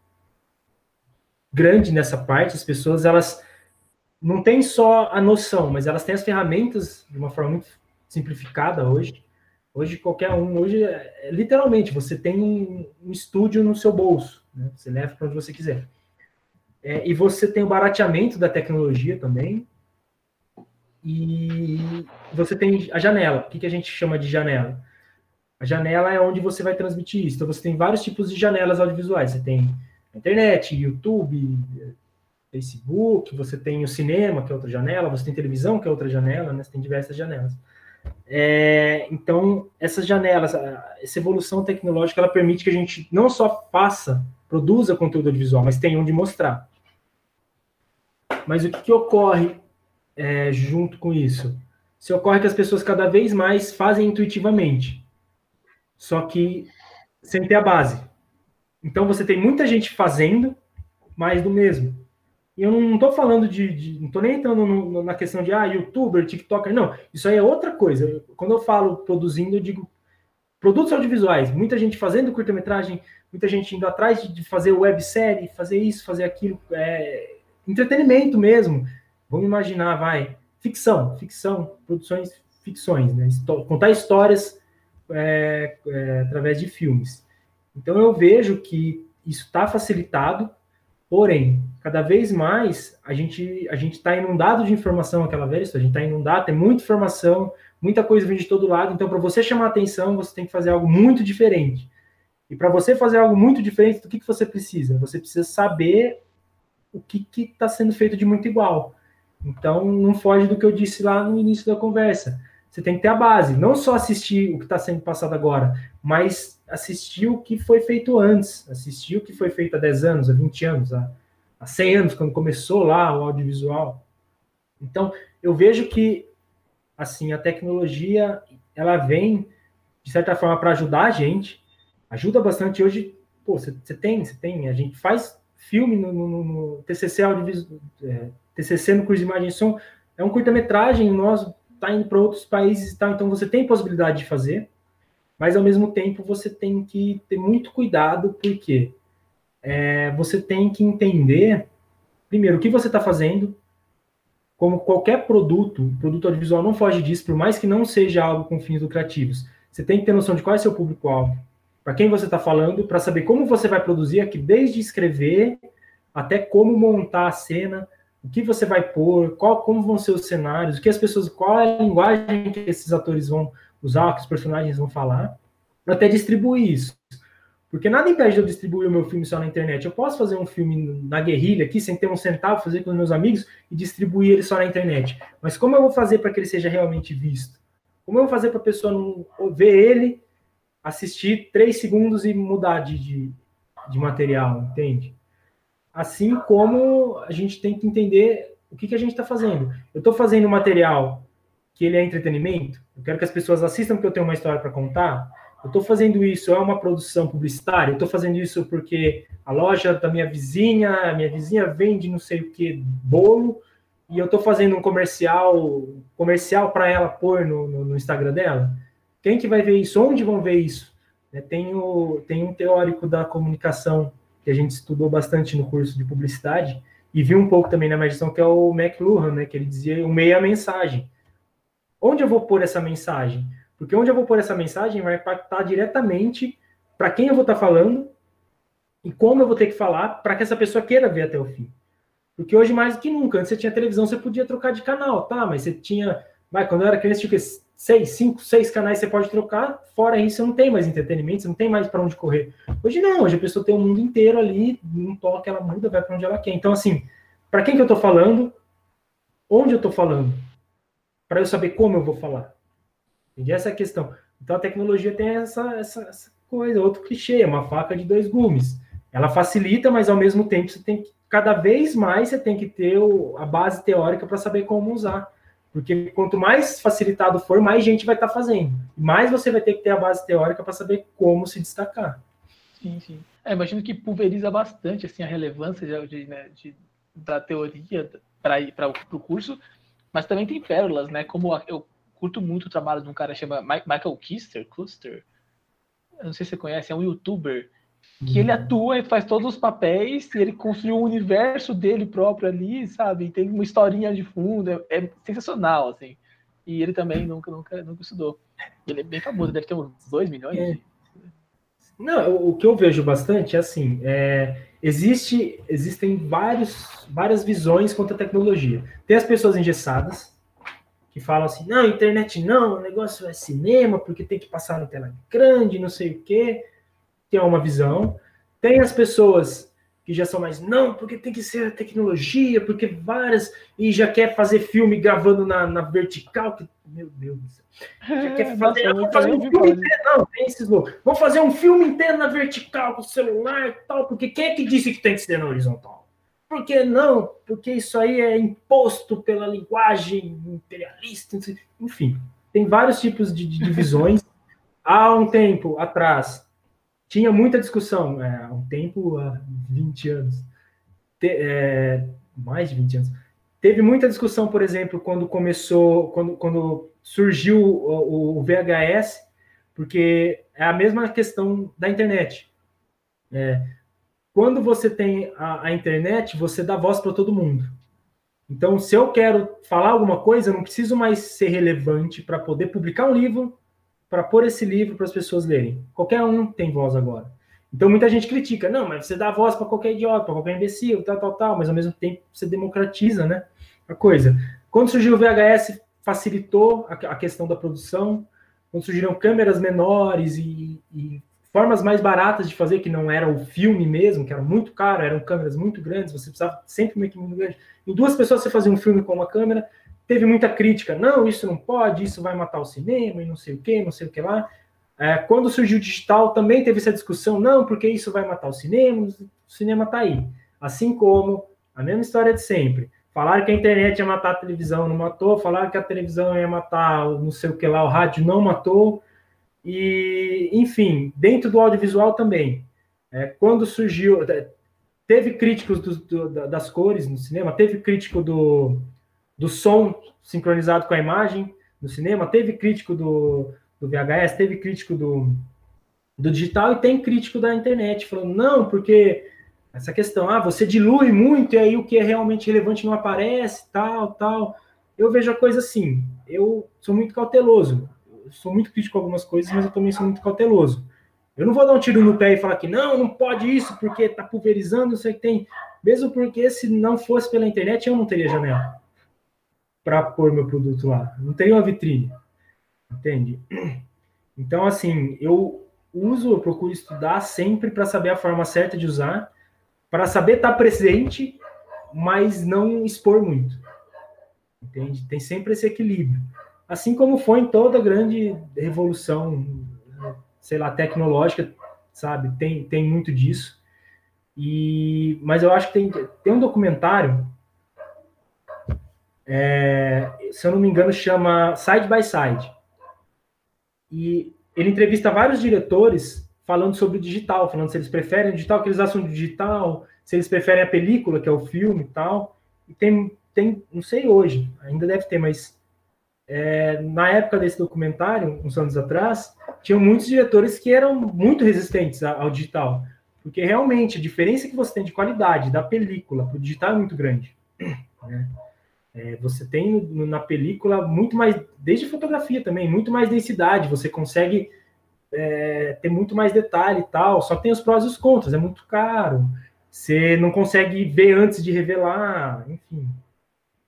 grande nessa parte. As pessoas, elas não têm só a noção, mas elas têm as ferramentas de uma forma muito simplificada hoje. Hoje, qualquer um, hoje, é, literalmente, você tem um, um, estúdio no seu bolso, né? você leva para onde você quiser. É, e você tem o barateamento da tecnologia também, e você tem a janela. O que, que a gente chama de janela? A janela é onde você vai transmitir isso. Então, você tem vários tipos de janelas audiovisuais. Você tem internet, YouTube, Facebook, você tem o cinema, que é outra janela, você tem televisão, que é outra janela, né? Você tem diversas janelas. É, então, essas janelas, essa evolução tecnológica, ela permite que a gente não só faça, produza conteúdo audiovisual, mas tenha onde mostrar. Mas o que, que ocorre é, junto com isso? Se ocorre que as pessoas cada vez mais fazem intuitivamente, só que sem ter a base. Então, você tem muita gente fazendo mais do mesmo. E eu não estou falando de, de, Não estou nem entrando no, na questão de ah, youtuber, TikToker. Não, isso aí é outra coisa. Quando eu falo produzindo, eu digo produtos audiovisuais. Muita gente fazendo curta-metragem, muita gente indo atrás de, de fazer websérie, fazer isso, fazer aquilo. É, entretenimento mesmo. Vamos imaginar, vai. ficção, ficção, produções, ficções, né? contar histórias é, é, através de filmes. Então eu vejo que isso está facilitado, porém, cada vez mais a gente a gente está inundado de informação, aquela vez, a gente está inundado, tem muita informação, muita coisa vindo de todo lado. Então, para você chamar atenção, você tem que fazer algo muito diferente. E para você fazer algo muito diferente, do que, que você precisa? Você precisa saber o que está sendo feito de muito igual. Então, não foge do que eu disse lá no início da conversa. Você tem que ter a base, não só assistir o que está sendo passado agora, mas assistir o que foi feito antes, assistir o que foi feito há 10 anos, há 20 anos, há, há 100 anos, quando começou lá o audiovisual. Então, eu vejo que assim a tecnologia ela vem de certa forma para ajudar a gente, ajuda bastante hoje. Pô, você tem, você tem, a gente faz filme no, no, no TCC audiovisual, é, TCC no curso de imagem e som, é um curta-metragem, nós tá indo para outros países e tal, então você tem possibilidade de fazer, mas ao mesmo tempo você tem que ter muito cuidado, porque é, você tem que entender, primeiro, o que você está fazendo, como qualquer produto, produto audiovisual não foge disso, por mais que não seja algo com fins lucrativos. Você tem que ter noção de qual é seu público-alvo, para quem você está falando, para saber como você vai produzir aqui, desde escrever até como montar a cena, o que você vai pôr, qual, como vão ser os cenários, o que as pessoas, qual é a linguagem que esses atores vão usar, que os personagens vão falar, para até distribuir isso. Porque nada impede de eu distribuir o meu filme só na internet. Eu posso fazer um filme na guerrilha aqui, sem ter um centavo, fazer com os meus amigos e distribuir ele só na internet. Mas como eu vou fazer para que ele seja realmente visto? Como eu vou fazer para a pessoa não ver ele, assistir três segundos e mudar de, de, de material, entende? Assim como a gente tem que entender o que, que a gente está fazendo. Eu estou fazendo material que ele é entretenimento, eu quero que as pessoas assistam porque eu tenho uma história para contar. Eu estou fazendo isso, é uma produção publicitária, eu estou fazendo isso porque a loja da minha vizinha, a minha vizinha vende não sei o que, bolo, e eu estou fazendo um comercial comercial para ela pôr no, no, no, Instagram dela. Quem que vai ver isso? Onde vão ver isso? É, tem, o, tem um teórico da comunicação que a gente estudou bastante no curso de publicidade e viu um pouco também na medição, que é o McLuhan, né, que ele dizia o meio é a mensagem. Onde eu vou pôr essa mensagem? Porque onde eu vou pôr essa mensagem vai impactar diretamente para quem eu vou estar tá falando e como eu vou ter que falar para que essa pessoa queira ver até o fim. Porque hoje, mais do que nunca, antes você tinha televisão, você podia trocar de canal, tá? Mas você tinha. Vai, quando eu era criança, tinha seis, cinco, seis canais você pode trocar, fora isso você não tem mais entretenimento, você não tem mais para onde correr. Hoje não, hoje a pessoa tem o mundo inteiro ali, num toque ela muda, vai para onde ela quer. Então, assim, para quem que eu estou falando, onde eu estou falando, para eu saber como eu vou falar. Entendi? Essa é a questão. Então a tecnologia tem essa, essa, essa coisa, outro clichê, é uma faca de dois gumes. Ela facilita, mas ao mesmo tempo você tem que, cada vez mais você tem que ter o, a base teórica para saber como usar. Porque quanto mais facilitado for, mais gente vai estar tá fazendo. Mais você vai ter que ter a base teórica para saber como se destacar. Sim, sim. É, imagino que pulveriza bastante assim, a relevância de, né, de da teoria para o curso, mas também tem pérolas, né? Como eu curto muito o trabalho de um cara chamado Michael Kister, Custer. Eu não sei se você conhece, é um youtuber que ele atua e faz todos os papéis, e ele construiu um universo dele próprio ali, sabe? Tem uma historinha de fundo, é, é, sensacional, assim. E ele também nunca, nunca, nunca estudou. Ele é bem famoso, deve ter uns 2 milhões. É. Não, o que eu vejo bastante é assim, é, existe, existem vários, várias visões quanto à tecnologia. Tem as pessoas engessadas, que falam assim, não, internet não, o negócio é cinema, porque tem que passar na tela grande, não sei o quê tem uma visão. Tem as pessoas que já são mais, não, porque tem que ser a tecnologia, porque várias, e já quer fazer filme gravando na, na vertical, que, meu Deus do céu. Já quer fazer, Nossa, fazer um filme inteiro, não, tem esses loucos. Vamos fazer um filme inteiro na vertical, com celular e tal, porque quem é que disse que tem que ser na horizontal? Por que não? Porque isso aí é imposto pela linguagem imperialista, enfim. Tem vários tipos de, de divisões. Há um tempo atrás, tinha muita discussão, é, há um tempo, há 20 anos, te, é, mais de 20 anos, teve muita discussão, por exemplo, quando começou, quando, quando surgiu o, o VHS, porque é a mesma questão da internet. É, quando você tem a, a internet, você dá voz para todo mundo. Então, se eu quero falar alguma coisa, eu não preciso mais ser relevante para poder publicar um livro, para pôr esse livro para as pessoas lerem. Qualquer um tem voz agora. Então, muita gente critica, não, mas você dá voz para qualquer idiota, para qualquer imbecil, tal, tal, tal, mas ao mesmo tempo você democratiza, né, a coisa. Quando surgiu o VHS, facilitou a questão da produção, quando surgiram câmeras menores e, e formas mais baratas de fazer, que não era o filme mesmo, que era muito caro, eram câmeras muito grandes, você precisava sempre uma equipe muito grande. Em duas pessoas você fazia um filme com uma câmera, teve muita crítica, não, isso não pode, isso vai matar o cinema, e não sei o que, não sei o que lá. É, quando surgiu o digital, também teve essa discussão, não, porque isso vai matar o cinema, o cinema está aí. Assim como a mesma história de sempre. Falaram que a internet ia matar a televisão, não matou. Falaram que a televisão ia matar não sei o que lá, o rádio não matou. E, enfim, dentro do audiovisual também. É, quando surgiu. É, teve críticos do, do, das cores no cinema, teve crítico do, do som sincronizado com a imagem no cinema, teve crítico do, do VHS, teve crítico do, do digital e tem crítico da internet, falando, não, porque essa questão, ah, você dilui muito e aí o que é realmente relevante não aparece, tal, tal. Eu vejo a coisa assim, eu sou muito cauteloso sou muito crítico com algumas coisas, mas eu também sou muito cauteloso. Eu não vou dar um tiro no pé e falar que não, não pode isso, porque tá pulverizando, não sei o que tem. Mesmo porque se não fosse pela internet, eu não teria janela para pôr meu produto lá. Não teria uma vitrine. Entende? Então, assim, eu uso, eu procuro estudar sempre para saber a forma certa de usar, para saber estar tá presente, mas não expor muito. Entende? Tem sempre esse equilíbrio assim como foi em toda grande revolução, sei lá, tecnológica, sabe? Tem, tem muito disso. E, mas eu acho que tem, tem um documentário, é, se eu não me engano, chama Side by Side. E ele entrevista vários diretores falando sobre o digital, falando se eles preferem o digital, que eles acham digital, se eles preferem a película, que é o filme e tal. E tem, tem, não sei hoje, ainda deve ter, mas é, na época desse documentário, uns anos atrás, tinham muitos diretores que eram muito resistentes ao digital, porque realmente a diferença que você tem de qualidade da película para o digital é muito grande. Né? É, você tem na película muito mais, desde fotografia também, muito mais densidade, você consegue é, ter muito mais detalhe e tal, só tem os prós e os contras, é muito caro, você não consegue ver antes de revelar, enfim.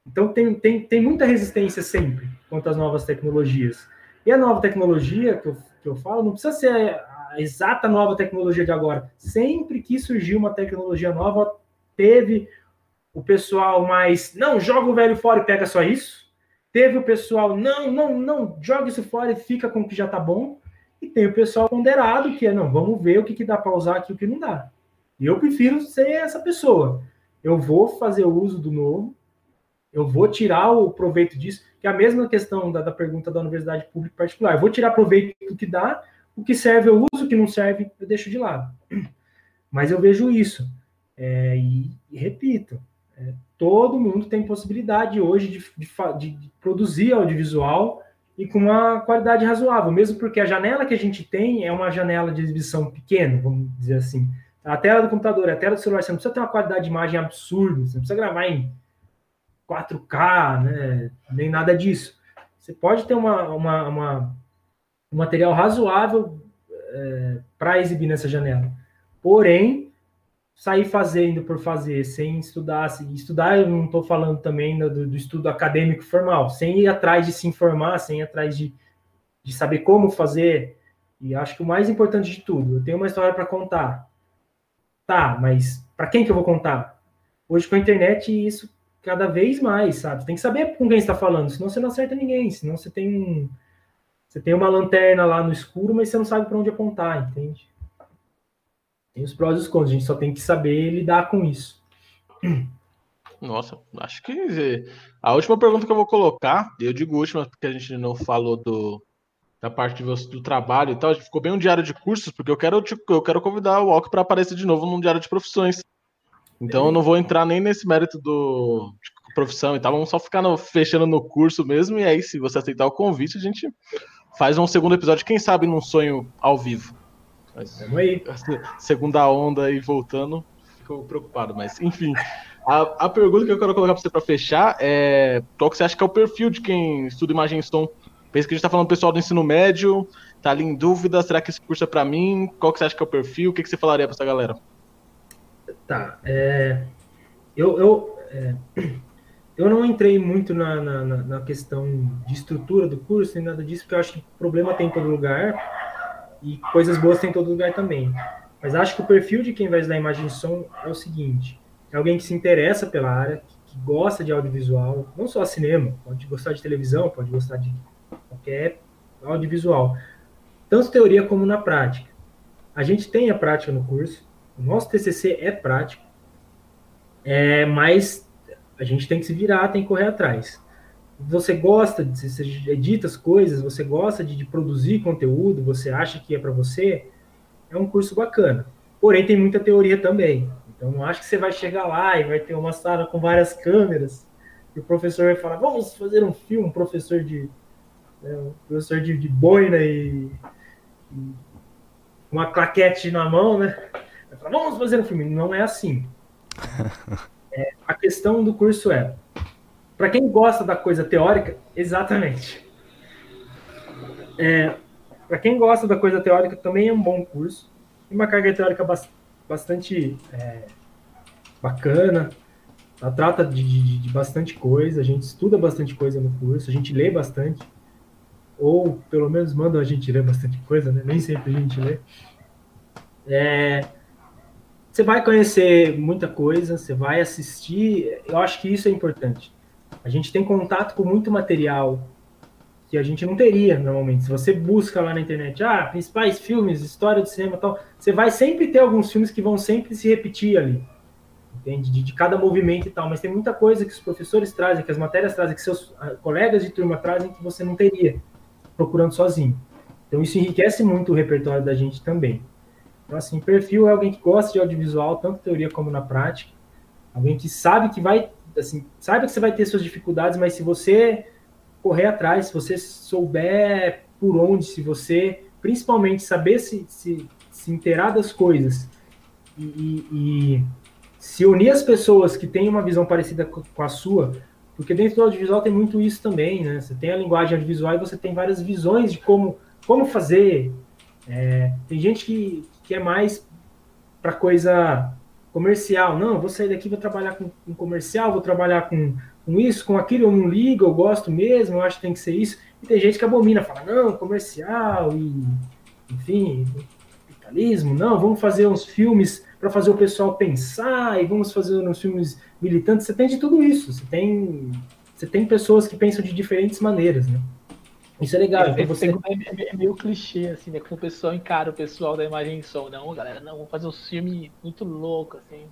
Então tem, tem, tem muita resistência sempre quanto às novas tecnologias. E a nova tecnologia que eu, que eu falo não precisa ser a exata nova tecnologia de agora. Sempre que surgiu uma tecnologia nova, teve o pessoal mais, não, joga o velho fora e pega só isso. Teve o pessoal, não, não, não, joga isso fora e fica com o que já tá bom. E tem o pessoal ponderado, que é, não, vamos ver o que, que dá para usar aqui e o que não dá. E eu prefiro ser essa pessoa. Eu vou fazer o uso do novo, eu vou tirar o proveito disso, que é a mesma questão da, da pergunta da universidade pública particular. Eu vou tirar proveito do que dá, o que serve eu uso, o que não serve eu deixo de lado. Mas eu vejo isso. É, e, e, repito, é, todo mundo tem possibilidade hoje de, de, de, produzir audiovisual e com uma qualidade razoável, mesmo porque a janela que a gente tem é uma janela de exibição pequena, vamos dizer assim. A tela do computador, a tela do celular, você não precisa ter uma qualidade de imagem absurda, você não precisa gravar em 4K, né? nem nada disso. Você pode ter uma, uma, uma um material razoável é, para exibir nessa janela. Porém, sair fazendo por fazer, sem estudar, se estudar, eu não estou falando também do, do, estudo acadêmico formal, sem ir atrás de se informar, sem ir atrás de, de saber como fazer. E acho que o mais importante de tudo, eu tenho uma história para contar. Tá, mas para quem que eu vou contar? Hoje com a internet isso cada vez mais, sabe? Tem que saber com quem está falando, senão você não acerta ninguém, senão você tem um, você tem uma lanterna lá no escuro, mas você não sabe para onde apontar, entende? Tem os prós e os contras, a gente só tem que saber lidar com isso. Nossa, acho que a última pergunta que eu vou colocar, eu digo última porque a gente não falou do, da parte do, do trabalho e tal, a gente ficou bem um diário de cursos, porque eu quero, tipo, eu quero convidar o Walk para aparecer de novo num diário de profissões. Então eu não vou entrar nem nesse mérito do de profissão e tal, vamos só ficar no, fechando no curso mesmo, e aí, se você aceitar o convite, a gente faz um segundo episódio, quem sabe num sonho ao vivo. Mas, aí. Segunda onda aí voltando, fico preocupado, mas enfim. A, a pergunta que eu quero colocar para você para fechar é qual que você acha que é o perfil de quem estuda imagem e som? Pensa que a gente está falando pessoal do ensino médio, tá ali em dúvida, será que esse curso é para mim? Qual que você acha que é o perfil? O que, que você falaria para essa galera? Tá, é, eu, eu, é, eu não entrei muito na, na, na, questão de estrutura do curso, nem nada disso, porque eu acho que problema tem em todo lugar e coisas boas tem em todo lugar também. Mas acho que o perfil de quem vai estudar imagem e som é o seguinte: é alguém que se interessa pela área, que, gosta de audiovisual, não só cinema, pode gostar de televisão, pode gostar de qualquer audiovisual, tanto teoria como na prática. A gente tem a prática no curso, o nosso TCC é prático, é, mas a gente tem que se virar, tem que correr atrás. Você gosta, de, você edita as coisas, você gosta de, de produzir conteúdo, você acha que é para você, é um curso bacana. Porém, tem muita teoria também. Então, não acho que você vai chegar lá e vai ter uma sala com várias câmeras e o professor vai falar: vamos fazer um filme, um professor de. Né, um professor de, de boina e, e, uma claquete na mão, né? Vai falar: vamos fazer um filme. Não é assim. É, a questão do curso é: para quem gosta da coisa teórica, exatamente. É, para quem gosta da coisa teórica, também é um bom curso. Tem uma carga teórica bastante é, bacana. Ela trata de, de, de, bastante coisa, a gente estuda bastante coisa no curso, a gente lê bastante. Ou pelo menos manda a gente ler bastante coisa, né? Nem sempre a gente lê. É, você vai conhecer muita coisa, você vai assistir. Eu acho que isso é importante. A gente tem contato com muito material que a gente não teria normalmente. Se você busca lá na internet, ah, principais filmes, história do cinema tal, você vai sempre ter alguns filmes que vão sempre se repetir ali. Entende? De, de, cada movimento e tal, mas tem muita coisa que os professores trazem, que as matérias trazem, que seus ah, colegas de turma trazem que você não teria procurando sozinho. Então isso enriquece muito o repertório da gente também. Então assim, perfil é alguém que gosta de audiovisual, tanto teoria como na prática. Alguém que sabe que vai, assim, sabe que você vai ter suas dificuldades, mas se você correr atrás, se você souber por onde, se você principalmente saber se, se, se inteirar das coisas e, e, se unir as pessoas que têm uma visão parecida com a sua, porque dentro do audiovisual tem muito isso também, né? Você tem a linguagem audiovisual e você tem várias visões de como, como fazer. É, tem gente que, que é mais para coisa comercial. Não, vou sair daqui, vou trabalhar com, com comercial, vou trabalhar com com isso, com aquilo, eu não ligo, eu gosto mesmo, eu acho que tem que ser isso. E tem gente que abomina, fala, não, comercial e, enfim, capitalismo, não, vamos fazer uns filmes para fazer o pessoal pensar e vamos fazer uns filmes militantes. Você tem de tudo isso, você tem, você tem pessoas que pensam de diferentes maneiras, né? Isso é legal. É, então você... é, é, meio clichê, assim, né? Quando o pessoal encara o pessoal da imagem e som. Não, galera, não, vamos fazer um filme muito louco, assim.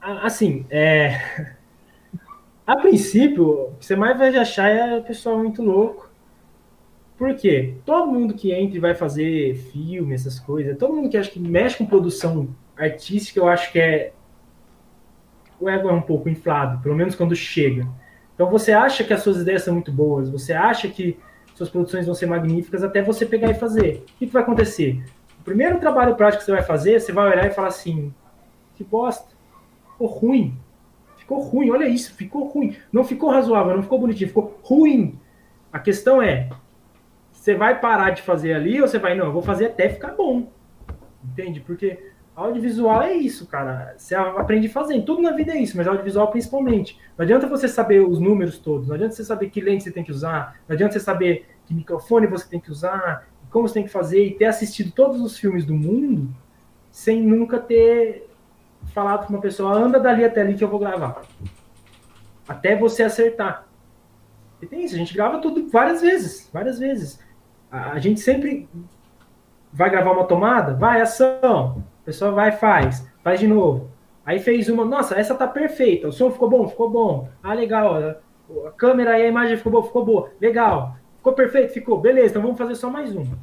Assim, é... A princípio, o que você mais vai achar é o pessoal muito louco. Por quê? Todo mundo que entra e vai fazer filme, essas coisas, todo mundo que acha que mexe com produção artística, eu acho que é. O ego é um pouco inflado, pelo menos quando chega. Então você acha que as suas ideias são muito boas, você acha que suas produções vão ser magníficas até você pegar e fazer. O que, que vai acontecer? O primeiro trabalho prático que você vai fazer, você vai olhar e falar assim: que bosta, ficou ruim. Ficou ruim, olha isso, ficou ruim. Não ficou razoável, não ficou bonitinho, ficou ruim. A questão é, você vai parar de fazer ali ou você vai, não, eu vou fazer até ficar bom. Entende? Porque audiovisual é isso, cara. Você aprende fazendo. Tudo na vida é isso, mas audiovisual principalmente. Não adianta você saber os números todos, não adianta você saber que lente você tem que usar, não adianta você saber que microfone você tem que usar, como você tem que fazer e ter assistido todos os filmes do mundo sem nunca ter falado com uma pessoa, anda dali até ali que eu vou gravar. Até você acertar. E tem isso, a gente grava tudo várias vezes, várias vezes. A, a gente sempre vai gravar uma tomada, vai, ação. Pessoa vai faz, faz de novo. Aí fez uma, nossa, essa tá perfeita, o som ficou bom, ficou bom. Ah, legal, a, a câmera e a imagem ficou boa, ficou boa, legal. Ficou perfeito, ficou, beleza, então vamos fazer só mais uma.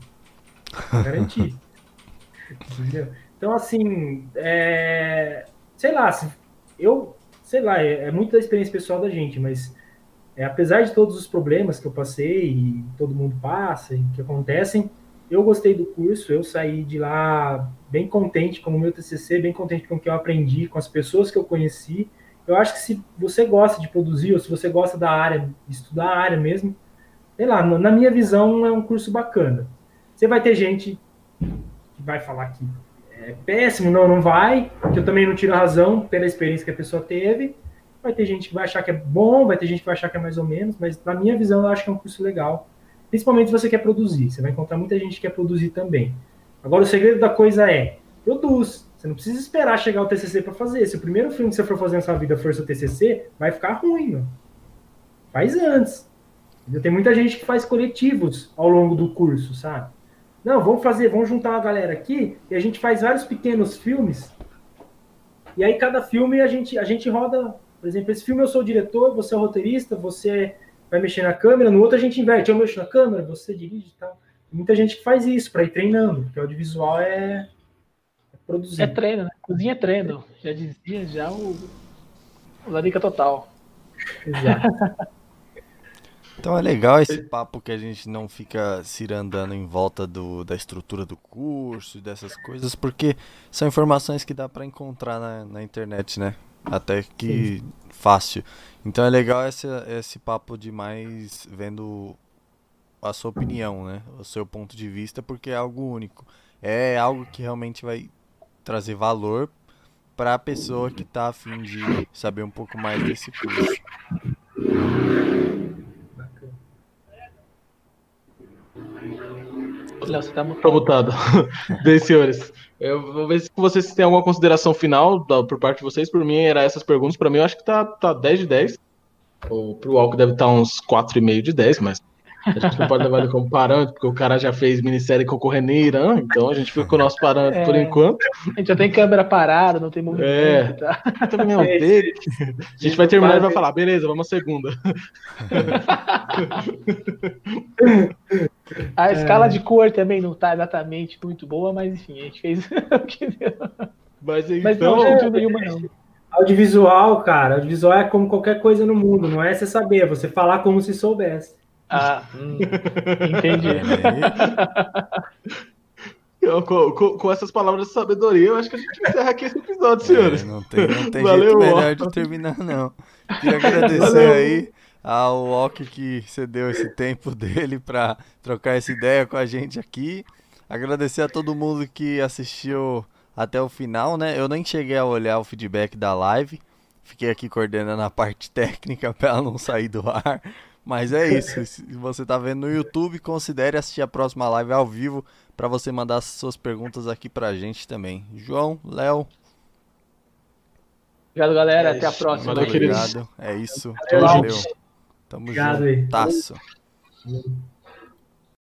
Garantir. Entendeu? Então, assim, é, sei lá, eu, sei lá, é, é muito da experiência pessoal da gente, mas é, apesar de todos os problemas que eu passei e todo mundo passa e que acontecem, eu gostei do curso, eu saí de lá bem contente com o meu TCC, bem contente com o que eu aprendi, com as pessoas que eu conheci Eu acho que se você gosta de produzir, ou se você gosta da área, estudar a área mesmo, sei lá, na minha visão é um curso bacana. Você vai ter gente que vai falar que é péssimo, não, não vai, que eu também não tiro a razão pela experiência que a pessoa teve. Vai ter gente que vai achar que é bom, vai ter gente que vai achar que é mais ou menos, mas na minha visão eu acho que é um curso legal. Principalmente se você quer produzir. Você vai encontrar muita gente que quer produzir também. Agora, o segredo da coisa é, produz. Você não precisa esperar chegar o TCC para fazer. Se o primeiro filme que você for fazer na sua vida for seu TCC, vai ficar ruim. Faz antes. Tem muita gente que faz coletivos ao longo do curso, sabe? Não, vamos fazer, vamos juntar a galera aqui e a gente faz vários pequenos filmes. E aí cada filme a gente a gente roda, por exemplo, esse filme eu sou o diretor, você é o roteirista, você vai mexer na câmera, no outro a gente inverte, eu mexo na câmera, você dirige e tal. muita gente que faz isso para ir treinando, porque o audiovisual é, é produzir. É treino, né? Cozinha é treino. Já dizia já o, o Larica Total. Exato. Então é legal esse papo que a gente não fica cirandando em volta do, da estrutura do curso e dessas coisas, porque são informações que dá para encontrar na, na, internet, né? Até que Sim. Fácil. Então é legal esse, esse papo de mais vendo a sua opinião, né? O seu ponto de vista, porque é algo único. É algo que realmente vai trazer valor para a pessoa que está afim de saber um pouco mais desse curso. Léo, você tá mutado. Bem, senhores. Eu vou ver se vocês têm alguma consideração final da, por parte de vocês. Por mim, era essas perguntas. Para mim, eu acho que tá, tá 10 de 10. Ou pro Alco deve estar tá uns 4,5 de 10, mas a gente não pode levar ele como parâmetro, porque o cara já fez minissérie concorrendo em Irã, então a gente fica com o nosso parâmetro é, por enquanto. A gente já tem câmera parada, não tem movimento. É, tá. também é um dele. A gente vai terminar e vai falar, beleza, vamos à segunda. A escala de cor também não tá exatamente muito boa, mas enfim, a gente fez o que deu. Mas, então... mas não é nenhuma, não. Audiovisual, cara, audiovisual é como qualquer coisa no mundo, não é você saber, é você falar como se soubesse. Ah, hum, entendi. Com, com, com, essas palavras de sabedoria, eu acho que a gente encerra aqui esse episódio, senhores. É, não tem, não tem Valeu, jeito melhor de terminar, não. Queria agradecer Valeu. aí ao Ok que cedeu esse tempo dele para trocar essa ideia com a gente aqui. Agradecer a todo mundo que assistiu até o final, né? Eu nem cheguei a olhar o feedback da live. Fiquei aqui coordenando a parte técnica para ela não sair do ar. Mas é isso. Se você está vendo no YouTube, considere assistir a próxima live ao vivo para você mandar suas perguntas aqui para a gente também. João, Léo. Obrigado, galera. É Até a próxima. Valeu, obrigado. É isso. Valeu. Tamo Obrigado junto. Taço.